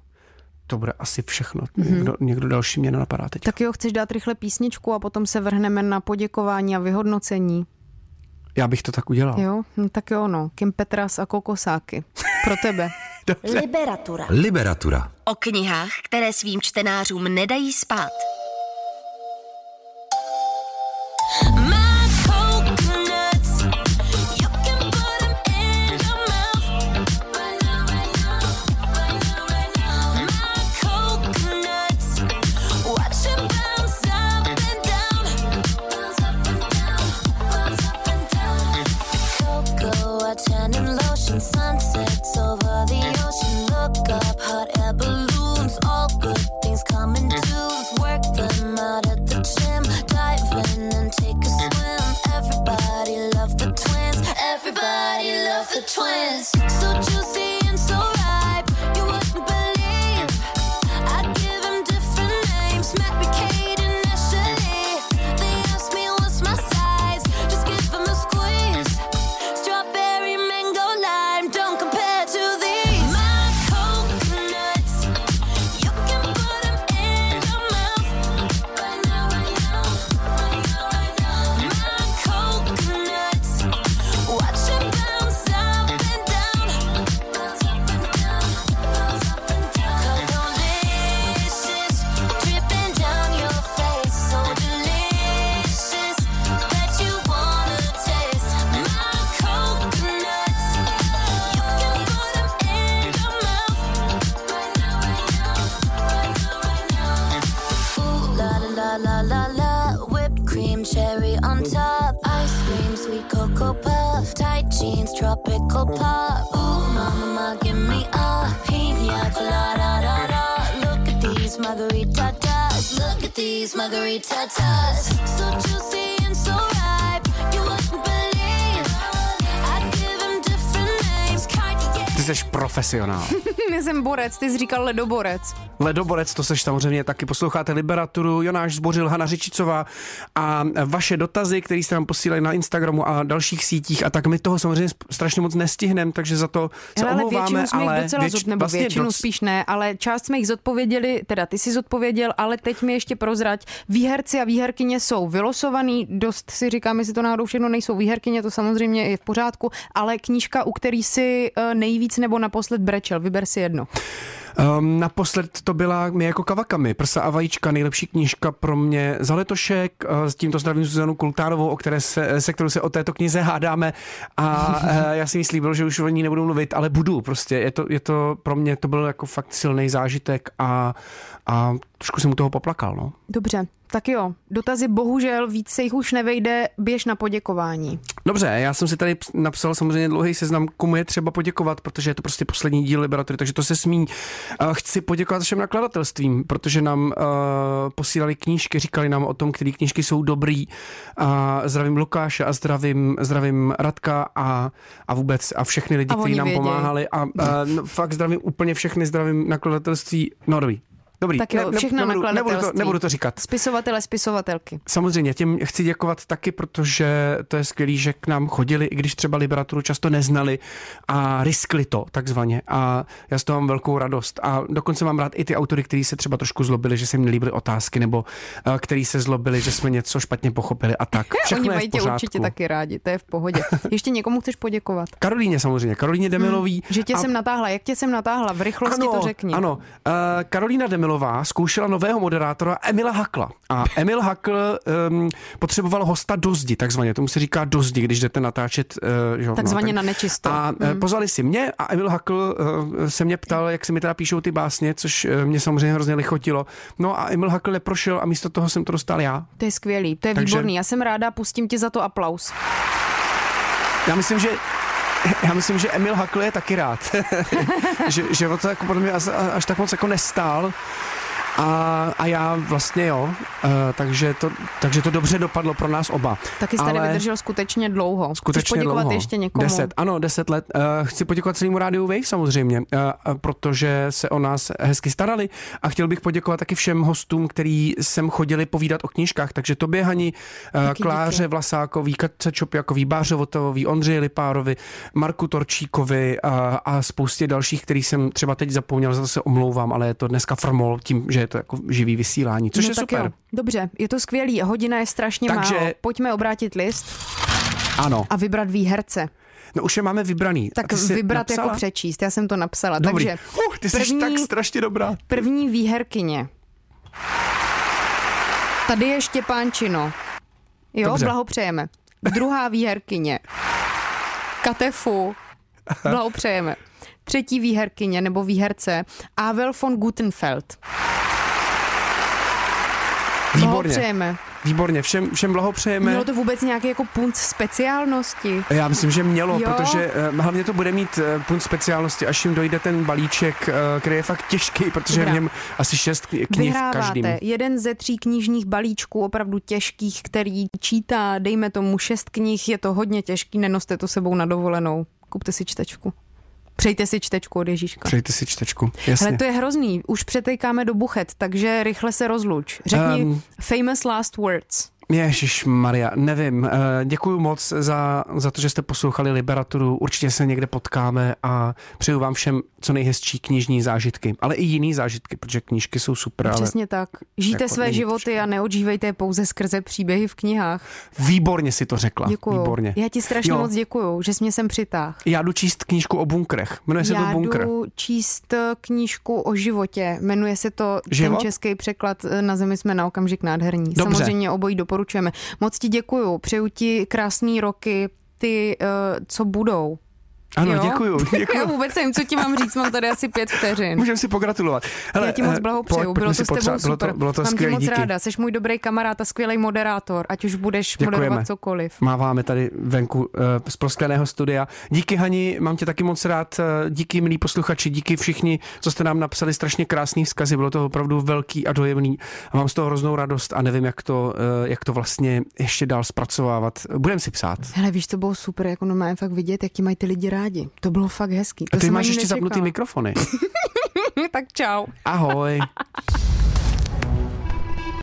Speaker 5: to bude asi všechno. Mm-hmm. Někdo, někdo další mě nenapadá teď.
Speaker 4: Tak jo, chceš dát rychle písničku a potom se vrhneme na poděkování a vyhodnocení.
Speaker 5: Já bych to tak udělal.
Speaker 4: Jo, no, tak jo, no. Kim Petras a Kokosáky. Pro tebe.
Speaker 6: Liberatura.
Speaker 2: Liberatura.
Speaker 6: O knihách, které svým čtenářům nedají spát.
Speaker 9: Tropical pop. Ooh mama, give me a pina colada da da. Look at these margarita tas, look at these margarita tas, so juicy and so right. believe.
Speaker 5: Ty jsi profesionál.
Speaker 4: Jsem borec, ty jsi říkal ledoborec.
Speaker 5: Ledoborec, to seš samozřejmě taky. Posloucháte Liberaturu, Jonáš Zbořil, Hana Řičicová a vaše dotazy, které jste nám posílají na Instagramu a dalších sítích a tak my toho samozřejmě strašně moc nestihneme, takže za to se
Speaker 4: Hele, ale
Speaker 5: omlouváme,
Speaker 4: většinu jsme
Speaker 5: ale
Speaker 4: jich docela
Speaker 5: věč-
Speaker 4: zod, nebo
Speaker 5: vlastně
Speaker 4: většinu
Speaker 5: doc-
Speaker 4: spíš ne, ale část jsme jich zodpověděli, teda ty si zodpověděl, ale teď mi ještě prozrať. Výherci a výherkyně jsou vylosovaný, dost si říkám, jestli to náhodou všechno nejsou výherkyně, to samozřejmě je v pořádku, ale knížka, u který si eh, nejvíc nebo naposled brečel, vyber si jedno.
Speaker 5: Um, naposled to byla mi jako Kavakami, Prsa a vajíčka, nejlepší knížka pro mě za letošek. Uh, s tímto zdravím Zuzanu Kultárovou, o které se, se kterou se o této knize hádáme a uh, já si myslím, že už o ní nebudu mluvit, ale budu prostě. Je to, je to pro mě, to byl jako fakt silný zážitek a, a trošku jsem u toho poplakal. No.
Speaker 4: Dobře, tak jo, dotazy bohužel, víc se jich už nevejde, běž na poděkování.
Speaker 5: Dobře, já jsem si tady ps- napsal samozřejmě dlouhý seznam, komu je třeba poděkovat, protože je to prostě poslední díl Liberatory, takže to se smí. Uh, chci poděkovat všem nakladatelstvím, protože nám uh, posílali knížky, říkali nám o tom, které knížky jsou dobrý. A zdravím Lukáše a zdravím, zdravím Radka a, a vůbec a všechny lidi, kteří nám
Speaker 4: vědějí.
Speaker 5: pomáhali. A uh, no, fakt zdravím úplně všechny, zdravím nakladatelství. No dobrý. Dobrý,
Speaker 4: Tak jo, všechna
Speaker 5: nebudu, nebudu, to, nebudu to říkat.
Speaker 4: Spisovatele, spisovatelky.
Speaker 5: Samozřejmě, těm chci děkovat taky, protože to je skvělý, že k nám chodili, i když třeba literaturu často neznali a riskli to takzvaně. A já z toho mám velkou radost. A dokonce mám rád i ty autory, kteří se třeba trošku zlobili, že se jim nelíbily otázky, nebo uh, který se zlobili, že jsme něco špatně pochopili a tak. Všechno
Speaker 4: Oni mají tě určitě taky rádi, to je v pohodě. Ještě někomu chceš poděkovat?
Speaker 5: Karolíně samozřejmě, Karolíně Demilový.
Speaker 4: Že tě
Speaker 5: a-
Speaker 4: jsem natáhla, jak tě jsem natáhla? V rychlosti to řekni.
Speaker 5: Ano, uh, Karolína Demilová zkoušela nového moderátora Emila Hakla. A Emil Hakl um, potřeboval hosta do zdi, takzvaně. Tomu se říká do zdi, když jdete natáčet. Uh, že, jo,
Speaker 4: Takzvaně
Speaker 5: tak.
Speaker 4: na nečisto.
Speaker 5: A uh, pozvali si mě a Emil Hakl uh, se mě ptal, jak se mi teda píšou ty básně, což uh, mě samozřejmě hrozně lichotilo. No a Emil Hakl neprošel a místo toho jsem to dostal já.
Speaker 4: To je skvělý, to je
Speaker 5: Takže-
Speaker 4: výborný. Já jsem ráda, pustím ti za to aplaus.
Speaker 5: Já myslím, že já myslím, že Emil Hakl je taky rád. že, že o to jako podle mě až, až tak moc jako nestál. A, a já vlastně jo, uh, takže, to, takže to dobře dopadlo pro nás oba.
Speaker 4: Taky tady
Speaker 5: Ale
Speaker 4: vydržel skutečně dlouho. Chceš
Speaker 5: Skutečně
Speaker 4: poděkovat
Speaker 5: dlouho.
Speaker 4: ještě někomu?
Speaker 5: Deset, ano, deset let. Uh, chci poděkovat celému rádiu Wave samozřejmě, uh, protože se o nás hezky starali a chtěl bych poděkovat taky všem hostům, který sem chodili povídat o knížkách. Takže tobě, Hani, uh, Kláře
Speaker 4: díky.
Speaker 5: Vlasákový, Katce Čopjakový, Báře Votavový, Ondřeji Lipárovi, Marku Torčíkovi a, a spoustě dalších, který jsem třeba teď zapomněl, za to se omlouvám, ale je to dneska frmol tím, že je to jako živý vysílání, což
Speaker 4: no,
Speaker 5: je super.
Speaker 4: Jo. Dobře, je to skvělý. Hodina je strašně
Speaker 5: Takže-
Speaker 4: málo. Pojďme obrátit list
Speaker 5: Ano,
Speaker 4: a vybrat výherce.
Speaker 5: no už je máme vybraný.
Speaker 4: Tak vybrat
Speaker 5: napsala?
Speaker 4: jako přečíst. Já jsem to napsala.
Speaker 5: Dobrý.
Speaker 4: Takže
Speaker 5: uh, ty jsi
Speaker 4: první-
Speaker 5: tak strašně dobrá.
Speaker 4: první výherkyně. Tady je Štěpánčino. Jo,
Speaker 5: Dobře.
Speaker 4: blahopřejeme. Druhá výherkyně. Katefu. Blahopřejeme. Třetí výherkyně nebo výherce. Avel von Gutenfeld.
Speaker 5: Výborně.
Speaker 4: Blahopřejeme.
Speaker 5: Výborně, všem, všem blahopřejeme.
Speaker 4: Mělo to vůbec nějaký jako punt speciálnosti?
Speaker 5: Já myslím, že mělo,
Speaker 4: Jo.
Speaker 5: protože eh, hlavně to bude mít eh, punt speciálnosti, až jim dojde ten balíček, eh, který je fakt těžký, protože je v
Speaker 4: Dobrá.
Speaker 5: něm asi šest kni- knih v každým.
Speaker 4: Vyhráváte jeden ze tří knižních balíčků, opravdu těžkých, který čítá, dejme tomu šest knih, je to hodně těžký, nenoste to sebou na dovolenou. Kupte si čtečku. Přejte si čtečku od Ježíška.
Speaker 5: Přejte si čtečku, jasně.
Speaker 4: Ale to je hrozný, už přetejkáme do buchet, takže rychle se rozluč. Řekni um, famous last words.
Speaker 5: Ježíš Maria, nevím. eh, Děkuji moc za, za to, že jste poslouchali Liberaturu. Určitě se někde potkáme a přeju vám všem co nejhezčí knižní zážitky, ale i jiný zážitky, protože knížky jsou super. Ale
Speaker 4: Přesně tak. Žijte
Speaker 5: jako
Speaker 4: své životy a neodžívejte pouze skrze příběhy v knihách.
Speaker 5: výborně si to řekla.
Speaker 4: Děkuju.
Speaker 5: Výborně.
Speaker 4: Já ti strašně
Speaker 5: Jo.
Speaker 4: moc děkuju, že jsi mě sem přitáhl.
Speaker 5: Já jdu číst knížku o bunkrech. Jmenuje se
Speaker 4: Já
Speaker 5: to Bunkr.
Speaker 4: jdu číst eh, knížku o životě. Jmenuje se to
Speaker 5: Život?
Speaker 4: ten český překlad eh, Na zemi jsme na okamžik nádherní.
Speaker 5: Dobře.
Speaker 4: Samozřejmě obojí doporučujeme. Moc ti děkuju. Přeju ti krásný roky, ty, eh, co budou.
Speaker 5: Ano,
Speaker 4: jo?
Speaker 5: děkuju, děkuju.
Speaker 4: Já vůbec nevím, co ti mám říct, mám tady asi pět vteřin.
Speaker 5: Můžeme si pogratulovat.
Speaker 4: Já ti moc
Speaker 5: eh,
Speaker 4: blahopřeju,
Speaker 5: pojď,
Speaker 4: bylo to s tebou
Speaker 5: potřeba- bylo to,
Speaker 4: super.
Speaker 5: bylo to
Speaker 4: Mám tě
Speaker 5: skvělý,
Speaker 4: moc
Speaker 5: díky.
Speaker 4: ráda, jsi můj dobrý kamarád a skvělý moderátor, ať už budeš
Speaker 5: Děkujeme.
Speaker 4: moderovat cokoliv.
Speaker 5: Máváme tady venku uh, z proskleného studia. Díky Hani, mám tě taky moc rád. eh, Díky milí posluchači, díky všichni, co jste nám napsali strašně krásný vzkazy. Bylo to opravdu velký a dojemný. A mám z toho hroznou radost a nevím, jak to, eh, jak to vlastně ještě dál zpracovávat. Budem si psát.
Speaker 4: Hele, víš, to bylo super, jako normálně fakt vidět, jak ti mají ty lidi rádi. To bylo fakt hezký.
Speaker 5: A
Speaker 4: To
Speaker 5: ty máš ještě zapnutý mikrofony.
Speaker 4: tak čau.
Speaker 5: Ahoj.